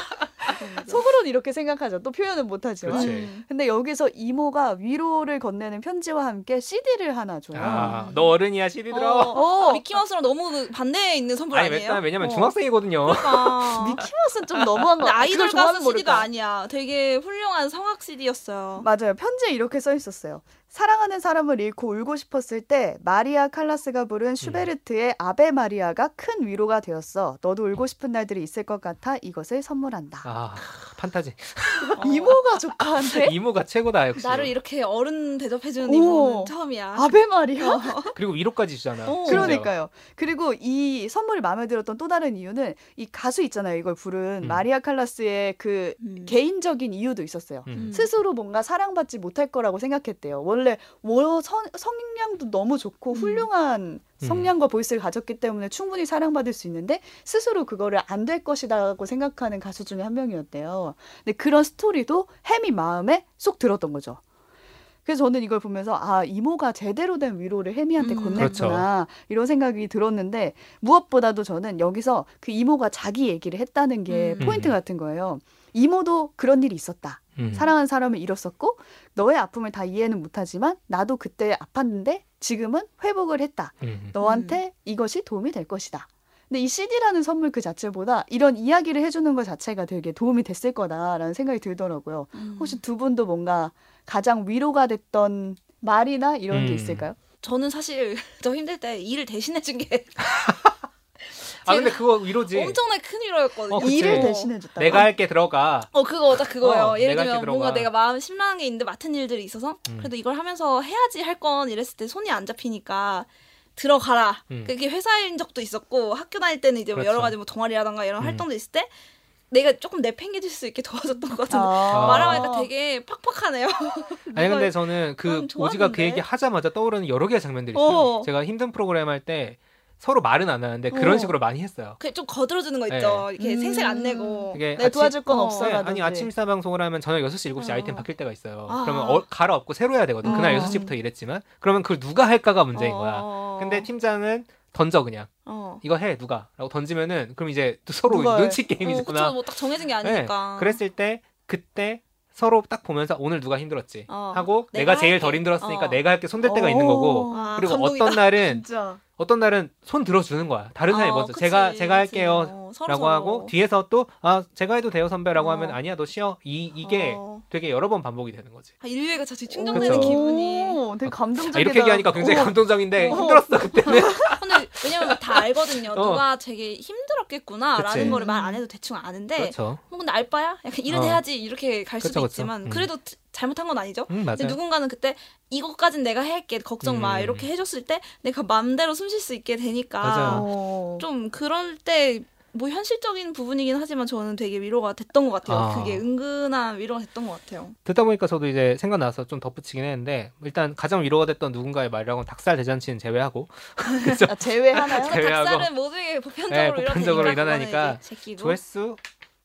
[LAUGHS] 속으로는 이렇게 생각하죠. 또 표현은 못하지만. 그렇지. 음. 근데 여기서 이모가 위로를 건네는 편지와 함께 CD를 하나 줘요. 아, 너 어른이야 CD 들어. 어, 미키마우스랑 너무 그 반대에 있는 선물 아니 아니에요? 왜냐 왜냐면 어. 중학생이거든요. 그러니까. [LAUGHS] 미키마우스는 좀 너무한 거. 아이돌 가수 CD도 모를까. 아니야. 되게 훌륭한 성악 CD였어요. 맞아요. 편지에 이렇게 써 있었어요. 사랑하는 사람을 잃고 울고 싶었을 때 마리아 칼라스가 부른 슈베르트의 아베 마리아가 큰 위로가 되었어. 너도 울고 싶은 날들이 있을 것 같아 이것을 선물한다. 아 판타지. [LAUGHS] 이모가 조카한테 [LAUGHS] 이모가 최고다 역시. 나를 이렇게 어른 대접해주는 오. 이모는 처음이야. [LAUGHS] 아베 마리아. 그리고 위로까지 주잖아. 어. 그러니까요. 그리고 이 선물이 마음에 들었던 또 다른 이유는 이 가수 있잖아요. 이걸 부른 음. 마리아 칼라스의 그 음. 개인적인 이유도 있었어요. 음. 스스로 뭔가 사랑받지 못할 거라고 생각했대요. 원래 뭐 성, 성량도 너무 좋고 음. 훌륭한 성량과 보이스를 가졌기 때문에 충분히 사랑받을 수 있는데 스스로 그거를 안 될 것이다고 생각하는 가수 중에 한 명이 었대요. 근데 그런 스토리도 햄이 마음에 쏙 들었던 거죠. 그래서 저는 이걸 보면서 아 이모가 제대로 된 위로를 혜미한테 음. 건넸구나 이런 생각이 들었는데 무엇보다도 저는 여기서 그 이모가 자기 얘기를 했다는 게 음. 포인트 음. 같은 거예요. 이모도 그런 일이 있었다. 음. 사랑하는 사람을 잃었었고 너의 아픔을 다 이해는 못하지만 나도 그때 아팠는데 지금은 회복을 했다. 음. 너한테 이것이 도움이 될 것이다. 근데 이 CD라는 선물 그 자체보다 이런 이야기를 해주는 것 자체가 되게 도움이 됐을 거다라는 생각이 들더라고요. 음. 혹시 두 분도 뭔가 가장 위로가 됐던 말이나 이런 게 음. 있을까요? 저는 사실 [LAUGHS] 저 힘들 때 일을 대신해 준 게 [LAUGHS] 아 근데 그거 위로지. 엄청나게 큰 위로였거든요. 어. 일을 대신해 줬다. 내가 할게 들어가. 어 그거 딱 그거예요. 어, 예를 들면 뭔가. 내가 마음 심란한 게 있는데 맡은 일들이 있어서 음. 그래도 이걸 하면서 해야지 할 건 이랬을 때 손이 안 잡히니까 들어가라. 음. 그게 회사인 적도 있었고 학교 다닐 때는 이제 뭐 그렇죠. 여러 가지 뭐 동아리라던가 이런 음. 활동도 있을 때 내가 조금 내팽개칠 수 있게 [LAUGHS] 도와줬던 것 같은데 아. 말하니까 되게 팍팍하네요. [LAUGHS] 아니 근데 저는 그난 오지가 그. 얘기 하자마자 떠오르는 여러 개의 장면들이 있어요. 어. 제가 힘든 프로그램 할 때 서로 말은 안 하는데 그런 어. 식으로 많이 했어요. 그게 좀 거들어주는 거 있죠. 이렇게 음. 생색 안 내고. 이게 내 도와줄 건 어. 없어. 네. 아니 아침 시사 방송을 하면 저녁 6시, 7시 어. 아이템 바뀔 때가 있어요. 아. 그러면 어, 갈아엎고 새로 해야 되거든. 그날 어. 6시부터 일했지만 그러면 그걸 누가 할까가 문제인 거야. 어. 근데 팀장은 던져 그냥 어. 이거 해 누가 라고 던지면은 그럼 이제 또 서로 누가? 눈치 어. 게임이구나. 뭐딱 정해진 게 네, 아니니까. 그랬을 때 그때 서로 딱 보면서 오늘 누가 힘들었지 어. 하고 내가, 내가 제일. 덜 힘들었으니까 어. 내가 할게 손댈 때가 있는 오. 거고 아, 그리고 감동이다. 어떤 날은 [LAUGHS] 진짜. 어떤 날은 손 들어주는 거야. 다른 사람이 어, 먼저 그치, 제가 제가 그치. 할게요. 어, 라고. 하고 뒤에서 또 아 제가 해도 돼요 선배라고 어. 하면 아니야 너 쉬어 이 이게 어. 되게 여러 번 반복이 되는 거지 아, 인류애가 자칫 충족되는 그쵸. 기분이. 오, 되게 아, 감동적이다. 이렇게 얘기하니까 굉장히 어. 감동적인데 어. 힘들었어 그때는 [LAUGHS] 근데 왜냐면 다 알거든요. 어. 누가 되게 힘들었겠구나라는 그치. 거를 말 안 해도 대충 아는데 그렇죠 뭐 근데 알바야? 약간 어. 해야지 이렇게 갈 수도 그쵸, 그쵸. 있지만 음. 그래도 트- 잘못한 건 아니죠. 음 근데 누군가는 그때 이것까진 내가 할게 걱정 마 음. 이렇게 해줬을 때 내가 마음대로 숨 쉴 수 있게 되니까 맞아요. 어. 좀 그럴 때 뭐 현실적인 부분이긴 하지만 저는 되게 위로가 됐던 것 같아요. 아. 그게 은근한 위로가 됐던 것 같아요. 듣다 보니까 저도 이제 생각나서 좀 덧붙이긴 했는데 일단 가장 위로가 됐던 누군가의 말이라고는 닭살 대잔치는 제외하고 [LAUGHS] 아, 제외하나요? 그 제외하고. 닭살은 모두에게 보편적으로, 네, 보편적으로 일어나니까. 조회수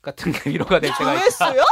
같은 게 위로가 될 [LAUGHS] 때가 있다 조회수요?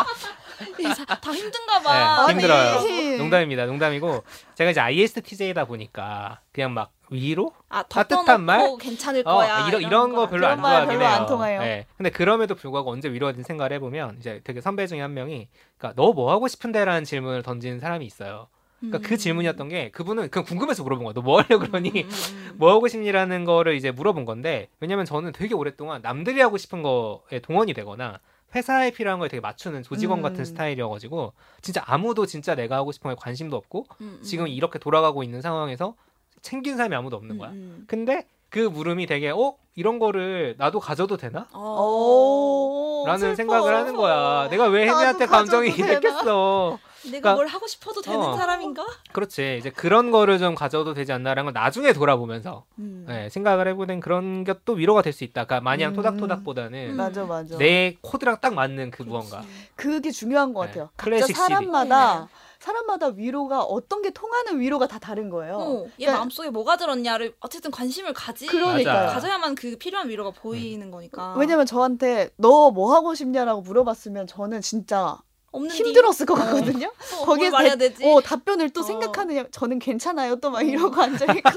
다 힘든가 봐. 네, 힘들어요. 아니. 농담입니다 농담이고 제가 이제 ISTJ다 보니까 그냥 막 위로 아, 따뜻한 말? 괜찮을 어, 거야. 이런 이런 거 별로 안 좋아하긴 별로 해요. 안 통해요. 네. 근데 그럼에도 불구하고 언제 위로가 생각을 해보면 이제 되게 선배 중에 한 명이 그러니까 너 뭐 하고 싶은데라는 질문을 던지는 사람이 있어요. 그러니까 그 질문이었던 게 그분은 그냥 궁금해서 물어본 거야. 너 뭐 하려 그러니? [LAUGHS] 뭐 하고 싶니라는 거를 이제 물어본 건데 왜냐면 저는 되게 오랫동안 남들이 하고 싶은 거에 동원이 되거나 회사에 필요한 거에 되게 맞추는 조직원 음. 같은 스타일이어가지고 진짜 아무도 진짜 내가 하고 싶은 거에 관심도 없고 음, 음. 지금 이렇게 돌아가고 있는 상황에서 챙긴 사람이 아무도 없는 거야. 음, 음. 근데 그 물음이 되게 어 이런 거를 나도 가져도 되나? 어. 오, 라는 슬퍼. 생각을 하는 거야. 내가 왜 혜미한테 감정이? [LAUGHS] 됐겠어. 내가 그러니까- 뭘 하고 싶어도 되는 어. 사람인가? 그렇지. 이제 그런 거를 좀 가져도 되지 않나라는 걸 나중에 돌아보면서 음. 네, 생각을 해보는 그런 것도 위로가 될 수 있다. 그러니까 마냥 음. 토닥토닥보다는 음. 맞아 맞아. 내 코드랑 딱 맞는 그 무언가. 그렇지. 그게 중요한 것 네, 같아요. 클래식 각자. 사람마다 사람마다 위로가 어떤 게 통하는 위로가 다 다른 거예요. 어, 얘 그러니까- 마음속에 뭐가 들었냐를 어쨌든 관심을 가지 그러니까요. 맞아. 가져야만 그 필요한 위로가 보이는 거니까. 왜냐면 저한테 너 뭐 하고 싶냐라고 물어봤으면 저는 진짜 없는데 힘들었을 것 같거든요. [LAUGHS] 어, 거기에 뭘 말해야 되지? 어, 답변을 또 어. 생각하느냐. 저는 괜찮아요. 또 막 이러고 [LAUGHS] 앉아 있고.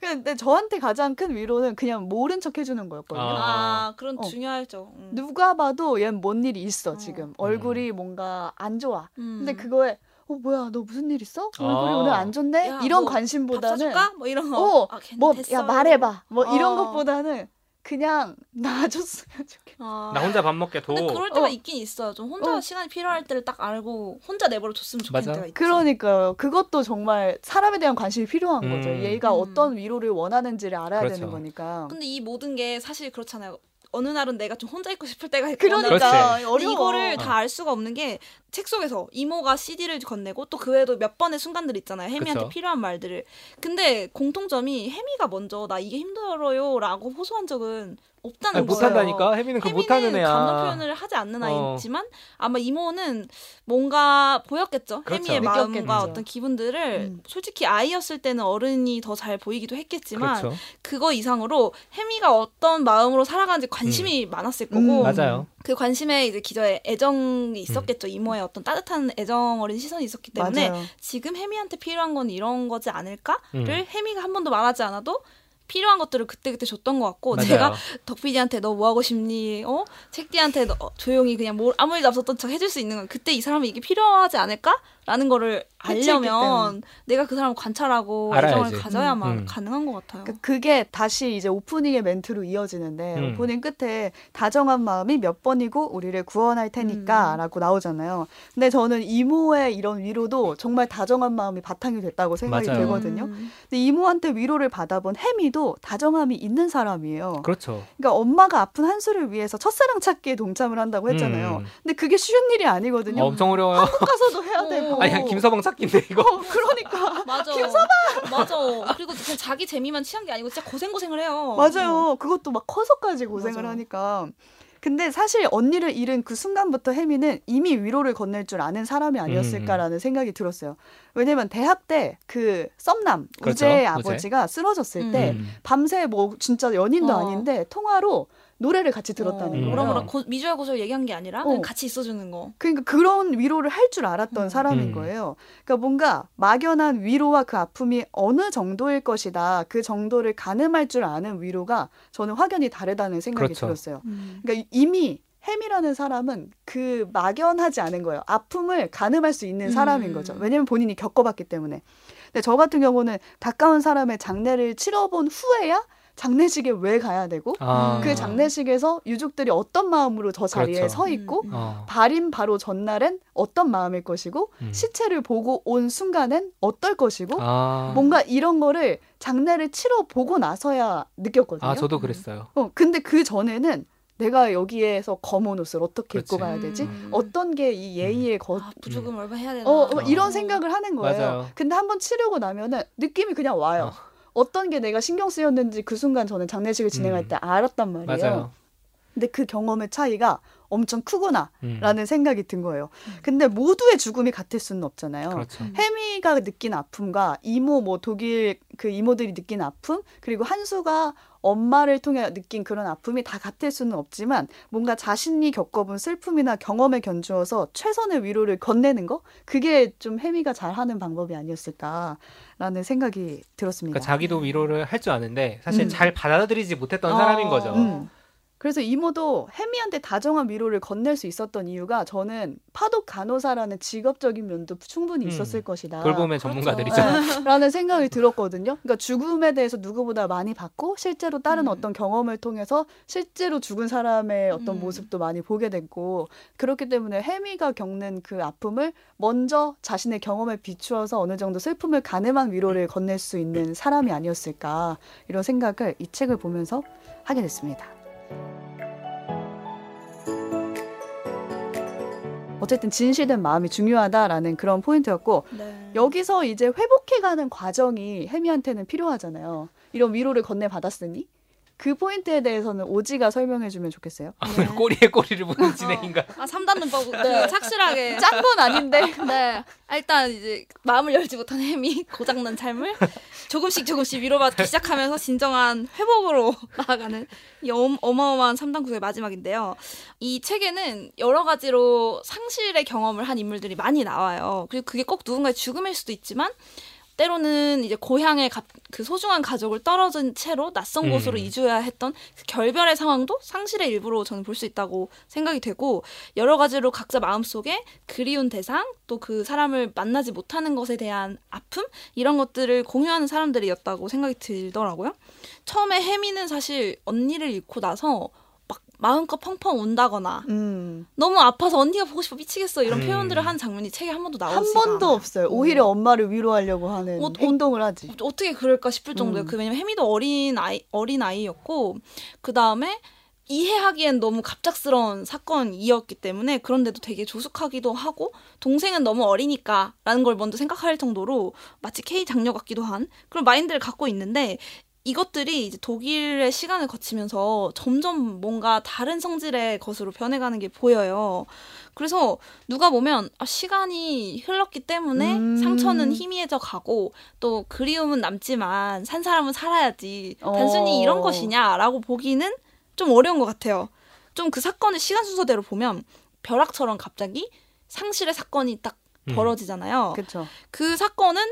근데 저한테 가장 큰 위로는 그냥 모른 척 해주는 거였거든요. 아, 그런 어. 중요하죠. 음. 누가 봐도 얘는 뭔 일이 있어 어. 지금 얼굴이 뭔가 안 좋아. 음. 근데 그거에 어 뭐야 너 무슨 일 있어? 얼굴이 아. 오늘 안 좋네? 야, 이런 뭐 관심보다는 밥 사줄까? 뭐 이런 거. 어, 아, 괜- 뭐 됐어. 야 말해봐 뭐 이런 어. 것보다는 그냥 [LAUGHS] 놔줬으면 좋겠어. 아. 나 혼자 밥 먹게 둬. 근데 그럴 때가 어. 있긴 있어요. 좀 혼자 어. 시간이 필요할 때를 딱 알고 혼자 내버려 뒀으면 좋겠는 맞아. 때가 있지. 그러니까요. 그것도 정말 사람에 대한 관심이 필요한 음. 거죠. 얘가 음. 어떤 위로를 원하는지를 알아야 그렇죠. 되는 거니까. 근데 이 모든 게 사실 그렇잖아요. 어느 날은 내가 좀 혼자 있고 싶을 때가 있고 그러니까 이거를 어. 다알 수가 없는 게 책 속에서 이모가 CD를 건네고 또 그 외에도 몇 번의 순간들 있잖아요. 혜미한테 그쵸. 필요한 말들을. 근데 공통점이 혜미가 먼저 나 이게 힘들어요라고 호소한 적은 없다는 아니, 거예요. 못한다니까. 혜미는 그거 못하는 애야. 감정 표현을 하지 않는 어. 아이지만 아마 이모는 뭔가 보였겠죠. 그렇죠. 혜미의 마음과 느꼈겠죠. 어떤 기분들을 음. 솔직히 아이였을 때는 어른이 더 잘 보이기도 했겠지만 그렇죠. 그거 이상으로 혜미가 어떤 마음으로 살아가는지 관심이 많았을 거고 음. 맞아요. 그 관심에 이제 기저에 애정이 있었겠죠. 이모의 어떤 따뜻한 애정 어린 시선이 있었기 때문에 맞아요. 지금 혜미한테 필요한 건 이런 거지 않을까를 음. 혜미가 한 번도 말하지 않아도 필요한 것들을 그때그때 줬던 것 같고 맞아요. 제가 덕PD한테 너 뭐 하고 싶니? 어? 책디한테 너 조용히 그냥 뭐 아무 일도 없었던 척 해줄 수 있는 건 그때 이 사람이 이게 필요하지 않을까? 라는 거를 알려면 내가 그 사람을 관찰하고 알아야지. 애정을 가져야만 음. 가능한 것 같아요. 그러니까 그게 다시 이제 오프닝의 멘트로 이어지는데 음. 오프닝 끝에 다정한 마음이 몇 번이고 우리를 구원할 테니까라고 나오잖아요. 근데 저는 이모의 이런 위로도 정말 다정한 마음이 바탕이 됐다고 생각이 맞아요. 되거든요. 음. 근데 이모한테 위로를 받아본 혜미도 다정함이 있는 사람이에요. 그렇죠. 그러니까 엄마가 아픈 한수를 위해서 첫사랑 찾기에 동참을 한다고 했잖아요. 음. 근데 그게 쉬운 일이 아니거든요. 어, 엄청 어려워요. 가서도 해야 어. 되고. 아니, 그냥 김서방 찾기인데 이거. 어, 그러니까. [LAUGHS] 맞아. 맞아. 그리고 그냥 자기 재미만 취한 게 아니고 진짜 고생 고생을 해요. 맞아요. 그것도 막 커서까지 고생을 맞아. 하니까. 근데 사실 언니를 잃은 그 순간부터 혜미는 이미 위로를 건넬 줄 아는 사람이 음, 아니었을까라는 생각이 들었어요. 왜냐면 대학 때 그 썸남 그렇죠, 우재의 우재. 아버지가 쓰러졌을 때 음. 밤새 뭐 진짜 연인도 어. 아닌데 통화로 노래를 같이 들었다는 어, 거예요. 뭐라 뭐라 고, 미주알 고소를 얘기한 게 아니라 어. 같이 있어주는 거. 그러니까 그런 위로를 할 줄 알았던 음. 사람인 음. 거예요. 그러니까 뭔가 막연한 위로와 그 아픔이 어느 정도일 것이다. 그 정도를 가늠할 줄 아는 위로가 저는 확연히 다르다는 생각이 그렇죠. 들었어요. 그러니까 이미 햄이라는 사람은 그 막연하지 않은 거예요. 아픔을 가늠할 수 있는 음. 사람인 거죠. 왜냐면 본인이 겪어봤기 때문에. 근데 저 같은 경우는 가까운 사람의 장례를 치러본 후에야 장례식에 왜 가야 되고 아. 그 장례식에서 유족들이 어떤 마음으로 저 자리에 그렇죠. 서 있고 음. 어. 발인 바로 전날엔 어떤 마음일 것이고 음. 시체를 보고 온 순간엔 어떨 것이고 아. 뭔가 이런 거를 장례를 치러 보고 나서야 느꼈거든요. 아, 저도 그랬어요. 어, 근데 그 전에는 내가 여기에서 검은 옷을 어떻게 입고 그렇지. 가야 되지? 음. 어떤 게 이 예의의 거 아, 부족을 얼마 해야 되나. 어, 어, 어. 이런 생각을 하는 거예요. 맞아요. 근데 한번 치르고 나면은 느낌이 그냥 와요. 어. 떤 게 내가 신경 쓰였는지 그 순간 저는 장례식을 진행할 음. 때 알았단 말이에요. 맞아요. 근데 그 경험의 차이가 엄청 크구나. 음. 라는 생각이 든 거예요. 근데 모두의 죽음이 같을 수는 없잖아요. 그렇죠. 혜미가 느낀 아픔과 이모 뭐 독일 그 이모들이 느낀 아픔 그리고 한수가 엄마를 통해 느낀 그런 아픔이 다 같을 수는 없지만 뭔가 자신이 겪어본 슬픔이나 경험에 견주어서 최선의 위로를 건네는 거 그게 좀 혜미가 잘하는 방법이 아니었을까라는 생각이 들었습니다. 그러니까 자기도 위로를 할 줄 아는데 사실 음. 잘 받아들이지 못했던 어. 사람인 거죠. 음. 그래서 이모도 혜미한테 다정한 위로를 건넬 수 있었던 이유가 저는 파독 간호사라는 직업적인 면도 충분히 음. 있었을 것이다. 돌봄의 그렇죠. 전문가들이죠. 네, 라는 생각이 들었거든요. 그러니까 죽음에 대해서 누구보다 많이 봤고 실제로 다른 음. 어떤 경험을 통해서 실제로 죽은 사람의 어떤 음. 모습도 많이 보게 됐고 그렇기 때문에 혜미가 겪는 그 아픔을 먼저 자신의 경험에 비추어서 어느 정도 슬픔을 가늠한 위로를 건넬 수 있는 사람이 아니었을까 이런 생각을 이 책을 보면서 하게 됐습니다. 어쨌든 진실된 마음이 중요하다라는 그런 포인트였고 네. 여기서 이제 회복해가는 과정이 혜미한테는 필요하잖아요. 이런 위로를 건네 받았으니 그 포인트에 대해서는 오지가 설명해주면 좋겠어요. 네. 꼬리에 꼬리를 무는 진행인가? 아 3단 문법 네. 착실하게 [LAUGHS] 짠 건 아닌데. [LAUGHS] 네. 아, 일단 이제 마음을 열지 못한 햄이 고장난 삶을 조금씩 조금씩 위로받기 시작하면서 진정한 회복으로 [LAUGHS] 나아가는 이 엄- 어마어마한 3단 구조의 마지막인데요. 이 책에는 여러 가지로 상실의 경험을 한 인물들이 많이 나와요. 그리고 그게 꼭 누군가의 죽음일 수도 있지만 때로는 이제 고향의 가- 그 소중한 가족을 떨어진 채로 낯선 음. 곳으로 이주해야 했던 그 결별의 상황도 상실의 일부로 저는 볼 수 있다고 생각이 되고 여러 가지로 각자 마음속에 그리운 대상 또 그 사람을 만나지 못하는 것에 대한 아픔 이런 것들을 공유하는 사람들이었다고 생각이 들더라고요. 처음에 혜미는 사실 언니를 잃고 나서 막 마음껏 펑펑 운다거나 음. 너무 아파서 언니가 보고 싶어 미치겠어 이런 음. 표현들을 한 장면이 책에 한 번도 나오지 한 번도 없어요. 오히려 엄마를 위로하려고 하는 어, 어, 행동을 하지. 어 떻게 그럴까 싶을 정도예요. 음. 그 왜냐면 혜미도 어린 아이 어린 아이였고 그 다음에 이해하기엔 너무 갑작스러운 사건이었기 때문에 그런데도 되게 조숙하기도 하고 동생은 너무 어리니까라는 걸 먼저 생각할 정도로 마치 K 장녀 같기도 한 그런 마인드를 갖고 있는데 이것들이 이제 독일의 시간을 거치면서 점점 뭔가 다른 성질의 것으로 변해가는 게 보여요. 그래서 누가 보면 아, 시간이 흘렀기 때문에 음. 상처는 희미해져 가고 또 그리움은 남지만 산 사람은 살아야지 어. 단순히 이런 것이냐라고 보기는 좀 어려운 것 같아요. 좀 그 사건을 시간 순서대로 보면 벼락처럼 갑자기 상실의 사건이 딱 음. 벌어지잖아요. 그렇죠. 그 사건은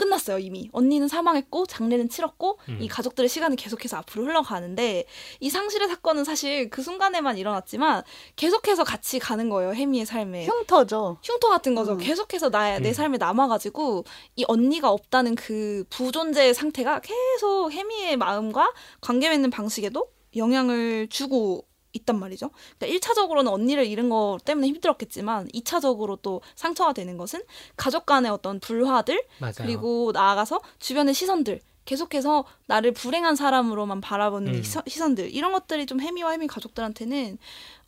끝났어요 이미 언니는 사망했고 장례는 치렀고 음. 이 가족들의 시간이 계속해서 앞으로 흘러가는데 이 상실의 사건은 사실 그 순간에만 일어났지만 계속해서 같이 가는 거예요 혜미의 삶에 흉터죠. 흉터 같은 거죠. 음. 계속해서 나의 내 음. 삶에 남아가지고 이 언니가 없다는 그 부존재의 상태가 계속 혜미의 마음과 관계 맺는 방식에도 영향을 주고 있단 말이죠. 그러니까 1차적으로는 언니를 잃은 거 때문에 힘들었겠지만 2차적으로 또 상처가 되는 것은 가족 간의 어떤 불화들 맞아요. 그리고 나아가서 주변의 시선들 계속해서 나를 불행한 사람으로만 바라보는 이 음. 시선- 시선들 이런 것들이 좀 혜미와 혜미 가족들한테는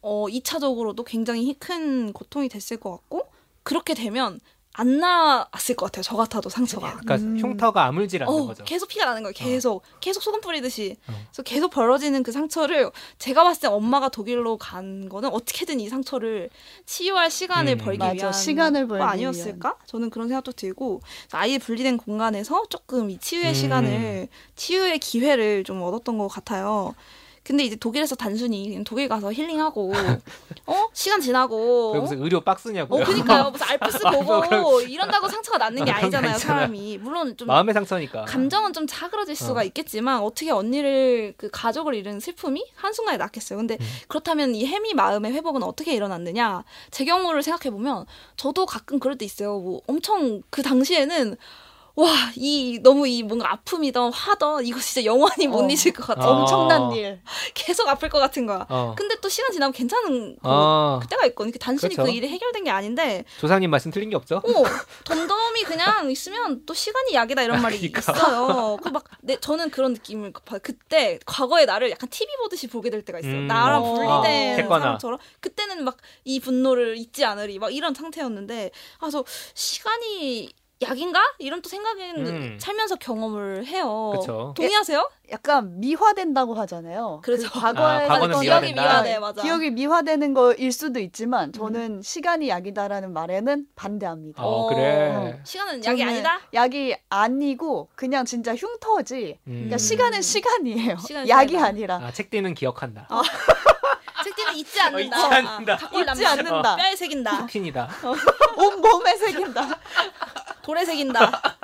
어 2차적으로도 굉장히 큰 고통이 됐을 것 같고 그렇게 되면 안 나았을 것 같아요. 저 같아도 상처가. 그러니까 음. 흉터가 아물질 않는 어, 거죠. 계속 피가 나는 거예요. 계속 계속 소금 뿌리듯이. 어. 그래서 계속 벌어지는 그 상처를 제가 봤을 때 엄마가 독일로 간 거는 어떻게든 이 상처를 치유할 시간을 음. 벌기 맞아, 위한 시간을 벌기 거 아니었을까? 저는 그런 생각도 들고 아예 분리된 공간에서 조금 이 치유의 음. 시간을 치유의 기회를 좀 얻었던 것 같아요. 근데 이제 독일에서 단순히 그냥 독일 가서 힐링하고 [LAUGHS] 어 시간 지나고 왜 무슨 의료 어 박스냐고요. 그니까요 [LAUGHS] 무슨 알프스 뭐 보고 이런다고 상처가 [LAUGHS] 낫는 게 아, 거 아니잖아요. 사람이 물론 좀 마음의 상처니까. 감정은 좀 차그러질 수가 어. 있겠지만 어떻게 언니를 그 가족을 잃은 슬픔이 한 순간에 낫겠어요. 근데 음. 그렇다면 이 혜미 마음의 회복은 어떻게 일어났느냐? 제 경우를 생각해 보면 저도 가끔 그럴 때 있어요. 뭐 엄청 그 당시에는 와, 이 너무 이 뭔가 아픔이던 화던 이거 진짜 영원히 못 어. 잊을 것 같아. 어. 엄청난 일. 계속 아플 것 같은 거야. 어. 근데 또 시간 지나면 괜찮은 그, 어. 그때가 있거든요. 단순히 그렇죠. 그 일이 해결된 게 아닌데 조상님 말씀 틀린 게 없죠? 어, 덤덤이 그냥 있으면 또 시간이 약이다 이런 말이 그러니까. 있어요. 그 막 내 저는 그런 느낌을 봐요. 그때 과거의 나를 약간 TV 보듯이 보게 될 때가 있어요. 음. 나랑 어. 분리된. 사람처럼 그때는 막 이 분노를 잊지 않으리 막 이런 상태였는데 아 저 시간이 약인가 이런 또 생각은 음. 살면서 경험을 해요. 그쵸. 동의하세요? 약간 미화된다고 하잖아요. 그렇죠. 그 과거에 아, 기억이 미화된다. 미화돼 맞아. 기억이 미화되는 거일 수도 있지만 저는 시간이 약이다라는 말에는 반대합니다. 어, 그래. 시간은 약이 아니다. 약이 아니고 그냥 진짜 흉터지. 음. 그러니까 시간은 시간이에요. 시간은 약이 시간이다. 아니라 아, 책띠는 기억한다. [LAUGHS] 책디는 잊지 않는다. 잊지 않는다. 각골 잊지. 않는다. 뼈에 새긴다. 푸킨이다. 온 몸에 새긴다. [LAUGHS] 돌에 새긴다.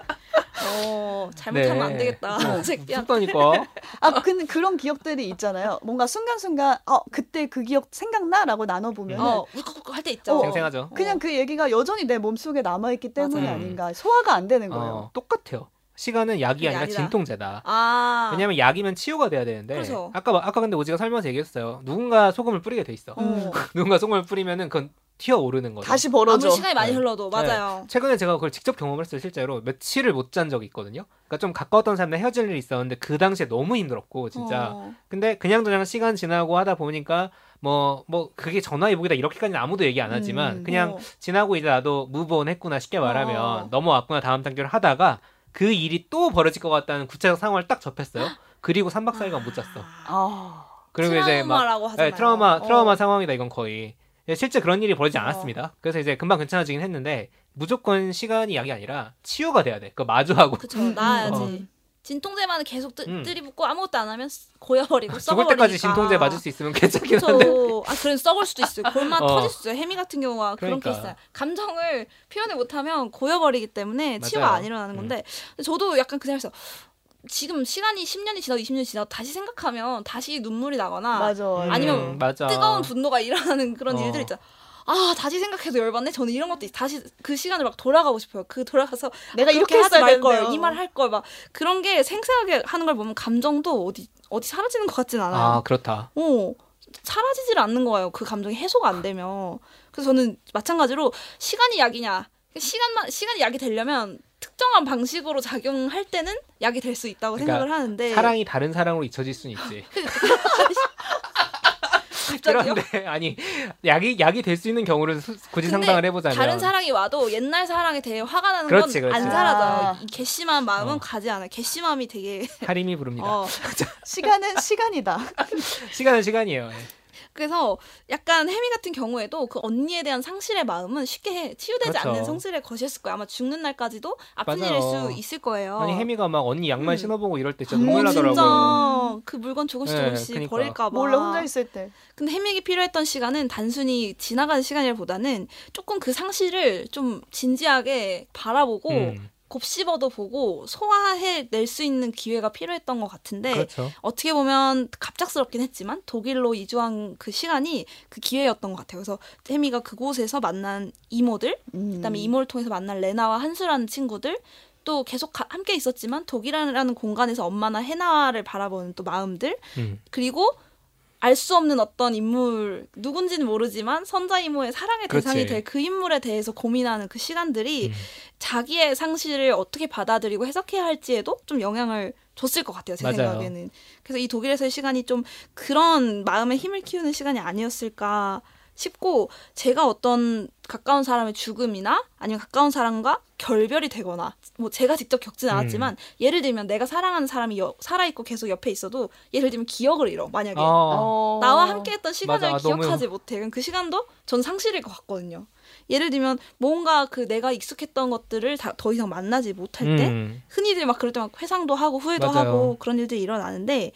어, 잘못하면 네. 안 되겠다. 새끼야. 쑥다니까. [LAUGHS] 아, 근데 그런 기억들이 있잖아요. 뭔가 순간순간 어 그때 그 기억 생각나라고 나눠 보면 어, 울컥울컥 할때 있죠. 어. 생생하죠. 그냥 그 얘기가 여전히 내 몸속에 남아 있기 때문이 맞아요. 아닌가. 소화가 안 되는 거예요. 어, 똑같아요. 시간은 약이 아니라 아니다. 진통제다. 아. 왜냐면 약이면 치유가 돼야 되는데 그렇죠. 아까 아까 근데 오지가 설명서 얘기했어요. 누군가 소금을 뿌리게 돼 있어. 어. [LAUGHS] 누군가 소금을 뿌리면은 그건 튀어 오르는 거죠. 다시 벌어져. 아무리 시간이 많이 네. 흘러도 맞아요. 최근에 제가 그걸 직접 경험을 했어요. 실제로 며칠을 못 잔 적이 있거든요. 그러니까 좀 가까웠던 사람들 헤어질 일이 있었는데 그 당시에 너무 힘들었고 진짜. 어. 근데 그냥 그냥 시간 지나고 하다 보니까 뭐뭐 그게 전화위복이다 이렇게까지는 아무도 얘기 안 하지만 음, 그냥 어. 지나고 이제 나도 무브온 했구나 쉽게 말하면 어. 넘어왔구나 다음 단계를 하다가 그 일이 또 벌어질 것 같다는 구체적 상황을 딱 접했어요. 그리고 3박 4일간 못 잤어. 아. 그리고 이제 막. 네, 트라우마 어. 트라우마 상황이다 이건 거의 예, 실제 그런 일이 벌어지지 어. 않았습니다. 그래서 이제 금방 괜찮아지긴 했는데 무조건 시간이 약이 아니라 치유가 돼야 돼. 그 마주하고 그쵸 음, 나아야지. 어. 진통제만 계속 뜨, 음. 들이붓고 아무것도 안 하면 고여버리고 죽을 썩어버리니까. 때까지 진통제 맞을 수 있으면 괜찮긴 한데. 아, 그래 썩을 수도 있어요. 골만 어. 터질 수 있어요. 해미 같은 경우가 그런 그러니까. 케이스야. 감정을 표현을 못하면 고여버리기 때문에 치유가. 안 일어나는 음. 건데 저도 약간 그 생각했어. 지금 시간이 10년이 지나고 20년이 지나고 다시 생각하면 다시 눈물이 나거나 맞아. 음, 아니면 맞아. 뜨거운 분노가 일어나는 그런 어. 일들 있잖아. 아 다시 생각해도 열받네. 저는 이런 것도 있- 다시 그 시간을 막 돌아가고 싶어요. 그 돌아가서 [LAUGHS] 내가 그렇게 이렇게 하지 했어야 말 걸, 되는데, 이말 할 걸 막 그런 게 생생하게 하는 걸 보면 감정도 어디 어디 사라지는 것 같진 않아요. 아 그렇다. 어, 사라지질 않는 거예요. 그 감정이 해소가 안 되면. 그래서 저는 마찬가지로 시간이 약이냐. 시간만 시간이 약이 되려면 특정한 방식으로 작용할 때는 약이 될 수 있다고 그러니까 생각을 하는데 사랑이 다른 사랑으로 잊혀질 수는 있지. [LAUGHS] 갑자기요? 그런데 아니 약이 약이 될 수 있는 경우를 수- 굳이 상상을 해보자면 다른 사랑이 와도 옛날 사랑에 대해 화가 나는 건 안. 사라져요. 아. 이 괘씸한 마음은 어. 가지 않아요. 괘씸함이 되게 하림이 부릅니다. 어, [LAUGHS] 시간은 시간이다. 시간은 시간이에요. 예. 그래서 약간 혜미 같은 경우에도 그 언니에 대한 상실의 마음은 쉽게 치유되지 그렇죠. 않는 성실의 것이었을 거예요. 아마 죽는 날까지도 아픈 맞아요. 일일 수 있을 거예요. 아니 혜미가 막 언니 양말 음. 신어보고 이럴 때 진짜 음, 눈물 나더라고요. 진짜 그 물건 조금씩 네, 조금씩 그러니까. 버릴까 봐. 몰래 혼자 있을 때. 근데 혜미에게 필요했던 시간은 단순히 지나가는 시간이라보다는 조금 그 상실을 좀 진지하게 바라보고 음, 곱씹어도 보고 소화해 낼 수 있는 기회가 필요했던 것 같은데 그렇죠. 어떻게 보면 갑작스럽긴 했지만 독일로 이주한 그 시간이 그 기회였던 것 같아요. 그래서 혜미가 그곳에서 만난 이모들, 음. 그다음에 이모를 통해서 만난 레나와 한수라는 친구들, 또 계속 가- 함께 있었지만 독일이라는 공간에서 엄마나 해나를 바라보는 또 마음들, 음, 그리고 알 수 없는 어떤 인물 누군지는 모르지만 선자 이모의 사랑의 그렇지. 대상이 될 그 인물에 대해서 고민하는 그 시간들이 음. 자기의 상실을 어떻게 받아들이고 해석해야 할지에도 좀 영향을 줬을 것 같아요 제 맞아요. 생각에는 그래서 이 독일에서의 시간이 좀 그런 마음의 힘을 키우는 시간이 아니었을까 싶고 제가 어떤 가까운 사람의 죽음이나 아니면 가까운 사람과 결별이 되거나 뭐 제가 직접 겪지는 음. 않았지만 예를 들면 내가 사랑하는 사람이 여- 살아있고 계속 옆에 있어도 예를 들면 기억을 잃어 만약에 어, 어. 나와 함께했던 시간을 맞아, 너무- 기억하지 못해. 그럼 그 시간도 전 상실일 것 같거든요. 예를 들면 뭔가 그 내가 익숙했던 것들을 다, 더 이상 만나지 못할 때 음, 흔히들 막 그럴 때 막 회상도 하고 후회도 맞아요. 하고 그런 일들이 일어나는데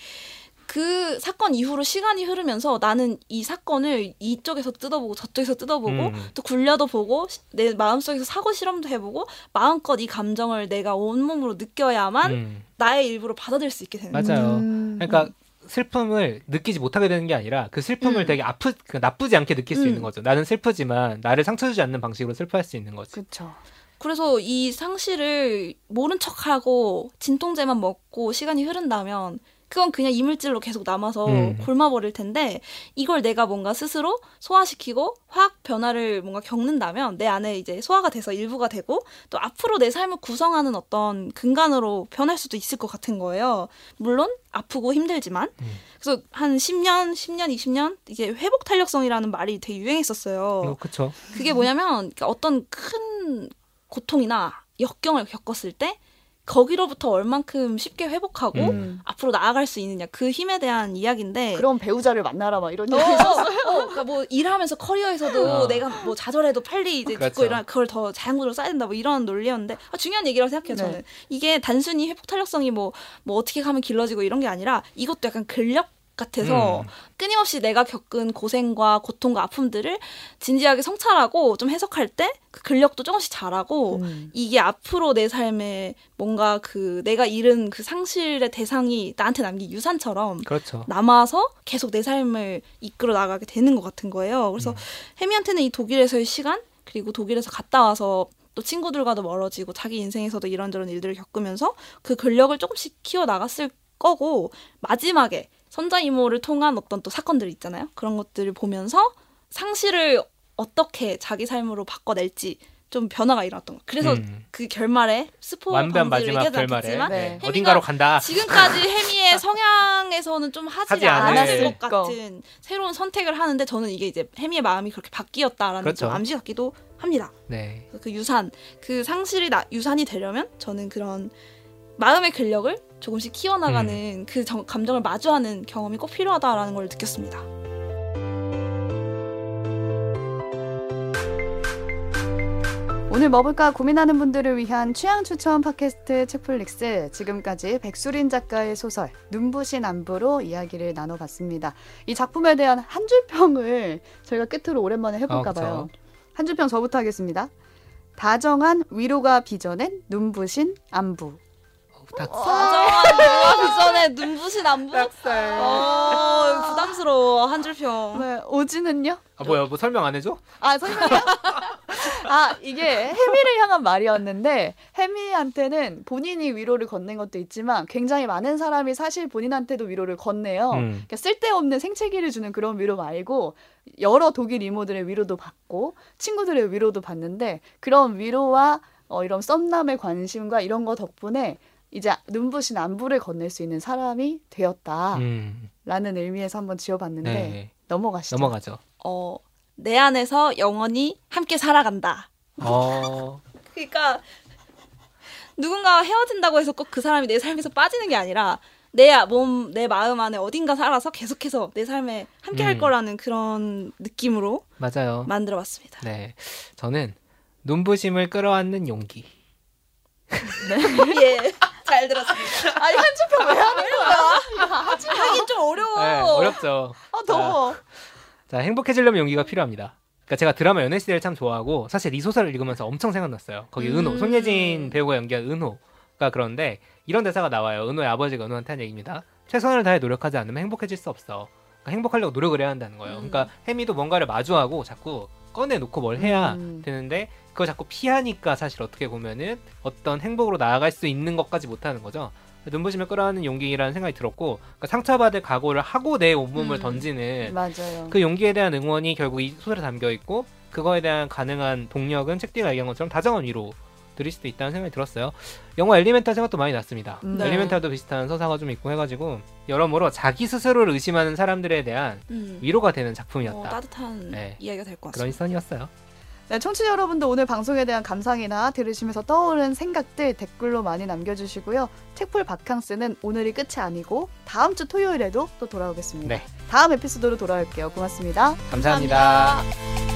그 사건 이후로 시간이 흐르면서 나는 이 사건을 이쪽에서 뜯어보고 저쪽에서 뜯어보고 음. 또 굴려도 보고 시- 내 마음속에서 사고 실험도 해보고 마음껏 이 감정을 내가 온몸으로 느껴야만 음, 나의 일부로 받아들일 수 있게 되는 거예요. 맞아요. 음. 그러니까 슬픔을 느끼지 못하게 되는 게 아니라 그 슬픔을 음. 되게 아프 그 나쁘지 않게 느낄 수 음. 있는 거죠. 나는 슬프지만 나를 상처 주지 않는 방식으로 슬퍼할 수 있는 거지. 그쵸. 그래서 이 상실을 모른 척하고 진통제만 먹고 시간이 흐른다면 그건 그냥 이물질로 계속 남아서 음. 곪아버릴 텐데 이걸 내가 뭔가 스스로 소화시키고 화학 변화를 뭔가 겪는다면 내 안에 이제 소화가 돼서 일부가 되고 또 앞으로 내 삶을 구성하는 어떤 근간으로 변할 수도 있을 것 같은 거예요. 물론 아프고 힘들지만 음. 그래서 한 10년, 10년, 20년 이게 회복 탄력성이라는 말이 되게 유행했었어요. 어, 그쵸. 그게 뭐냐면 그러니까 어떤 큰 고통이나 역경을 겪었을 때 거기로부터 얼만큼 쉽게 회복하고 음. 앞으로 나아갈 수 있느냐 그 힘에 대한 이야기인데 그런 배우자를 만나라 막 이런 어, 얘기. 어, 그러니까 뭐 일하면서 커리어에서도 어. 내가 뭐 좌절해도 빨리 이제 그렇죠. 듣고 이런 그걸 더 자양분으로 써야 된다 뭐 이런 논리였는데 아, 중요한 얘기라고 생각해요 저는 네. 이게 단순히 회복 탄력성이 뭐 뭐 어떻게 하면 길러지고 이런 게 아니라 이것도 약간 근력 같아서 음. 끊임없이 내가 겪은 고생과 고통과 아픔들을 진지하게 성찰하고 좀 해석할 때 그 근력도 조금씩 자라고 음. 이게 앞으로 내 삶에 뭔가 그 내가 잃은 그 상실의 대상이 나한테 남긴 유산처럼 그렇죠. 남아서 계속 내 삶을 이끌어 나가게 되는 것 같은 거예요. 그래서 음. 혜미한테는 이 독일에서의 시간 그리고 독일에서 갔다 와서 또 친구들과도 멀어지고 자기 인생에서도 이런저런 일들을 겪으면서 그 근력을 조금씩 키워 나갔을 거고 마지막에 선자 이모를 통한 어떤 또 사건들 있잖아요. 그런 것들을 보면서 상실을 어떻게 자기 삶으로 바꿔낼지 좀 변화가 일어났던 거. 그래서 음. 그 결말에 스포 완변 마지막 결말에 네. 네. 어딘가로 간다. 지금까지 [LAUGHS] 혜미의 성향에서는 좀 하지, 하지 않을 않았을 것 거. 같은 새로운 선택을 하는데 저는 이게 이제 혜미의 마음이 그렇게 바뀌었다라는 그렇죠. 좀 암시 같기도 합니다. 네. 그 유산, 그 상실이 나, 유산이 되려면 저는 그런 마음의 근력을 조금씩 키워나가는 그 정- 감정을 마주하는 경험이 꼭 필요하다라는 걸 느꼈습니다. 오늘 뭐 볼까 고민하는 분들을 위한 취향 추천 팟캐스트 책플릭스 지금까지 백수린 작가의 소설 눈부신 안부로 이야기를 나눠봤습니다. 이 작품에 대한 한 줄평을 저희가 끝으로 오랜만에 해볼까 아. 봐요. 한 줄평 저부터 하겠습니다. 다정한 위로가 빚어낸 눈부신 안부. 다 다정한 누가 비전에 눈부신 안부? 닭살. 어, 부담스러워 한 줄 평. 네, 오지는요? 아 뭐야 뭐 설명 안 해줘? 아 설명이요? 아 이게 해미를 향한 말이었는데 해미한테는 본인이 위로를 건넨 것도 있지만 굉장히 많은 사람이 사실 본인한테도 위로를 건네요. 음. 그러니까 쓸데없는 생채기를 주는 그런 위로 말고 여러 독일 이모들의 위로도 받고 친구들의 위로도 받는데 그런 위로와 어, 이런 썸남의 관심과 이런 거 덕분에 이제 눈부신 안부를 건넬 수 있는 사람이 되었다라는 음. 의미에서 한번 지어봤는데 네. 넘어가시죠. 넘어가죠. 어, 내 안에서 영원히 함께 살아간다. 어. 그러니까 누군가 헤어진다고 해서 꼭 그 사람이 내 삶에서 빠지는 게 아니라 내 몸, 내 마음 안에 어딘가 살아서 계속해서 내 삶에 함께 할 음. 거라는 그런 느낌으로 맞아요. 만들어 봤습니다. 네. 저는 눈부심을 끌어안는 용기. [LAUGHS] 예. 잘 들었습니다. 아니 한주평 왜 하는 거야? 하긴 좀 어려워. 네, 어렵죠. 아 더워. 자, 행복해지려면 용기가 필요합니다. 그러니까 제가 드라마 연애 시대를 참 좋아하고 사실 이 소설을 읽으면서 엄청 생각났어요. 거기 음. 은호, 손예진 배우가 연기한 은호가 그런데 이런 대사가 나와요. 은호의 아버지가 은호한테 한 얘기입니다. 최선을 다해 노력하지 않으면 행복해질 수 없어. 그러니까 행복하려고 노력을 해야 한다는 거예요. 음. 그러니까 혜미도 뭔가를 마주하고 자꾸 꺼내놓고 뭘 해야 음. 되는데 그걸 자꾸 피하니까 사실 어떻게 보면은 어떤 행복으로 나아갈 수 있는 것까지 못하는 거죠. 눈부심을 끌어안는 용기라는 생각이 들었고 그러니까 상처받을 각오를 하고 내 온몸을 음. 던지는 맞아요. 그 용기에 대한 응원이 결국 이 소설에 담겨 있고 그거에 대한 가능한 동력은 책디가 얘기한 것처럼 다정한 위로 드릴 수도 있다는 생각이 들었어요. 영화 엘리멘탈 생각도 많이 났습니다. 음. 네. 엘리멘탈도 비슷한 서사가 좀 있고 해가지고 여러모로 자기 스스로를 의심하는 사람들에 대한 음. 위로가 되는 어, 작품이었다. 따뜻한 네. 이야기가 될것 그런 같습니다. 시선이었어요. 네, 청취자 여러분도 오늘 방송에 대한 감상이나 들으시면서 떠오른 생각들 댓글로 많이 남겨주시고요. 책풀 바캉스는 오늘이 끝이 아니고 다음 주 토요일에도 또 돌아오겠습니다. 네. 다음 에피소드로 돌아올게요. 고맙습니다. 감사합니다. 감사합니다.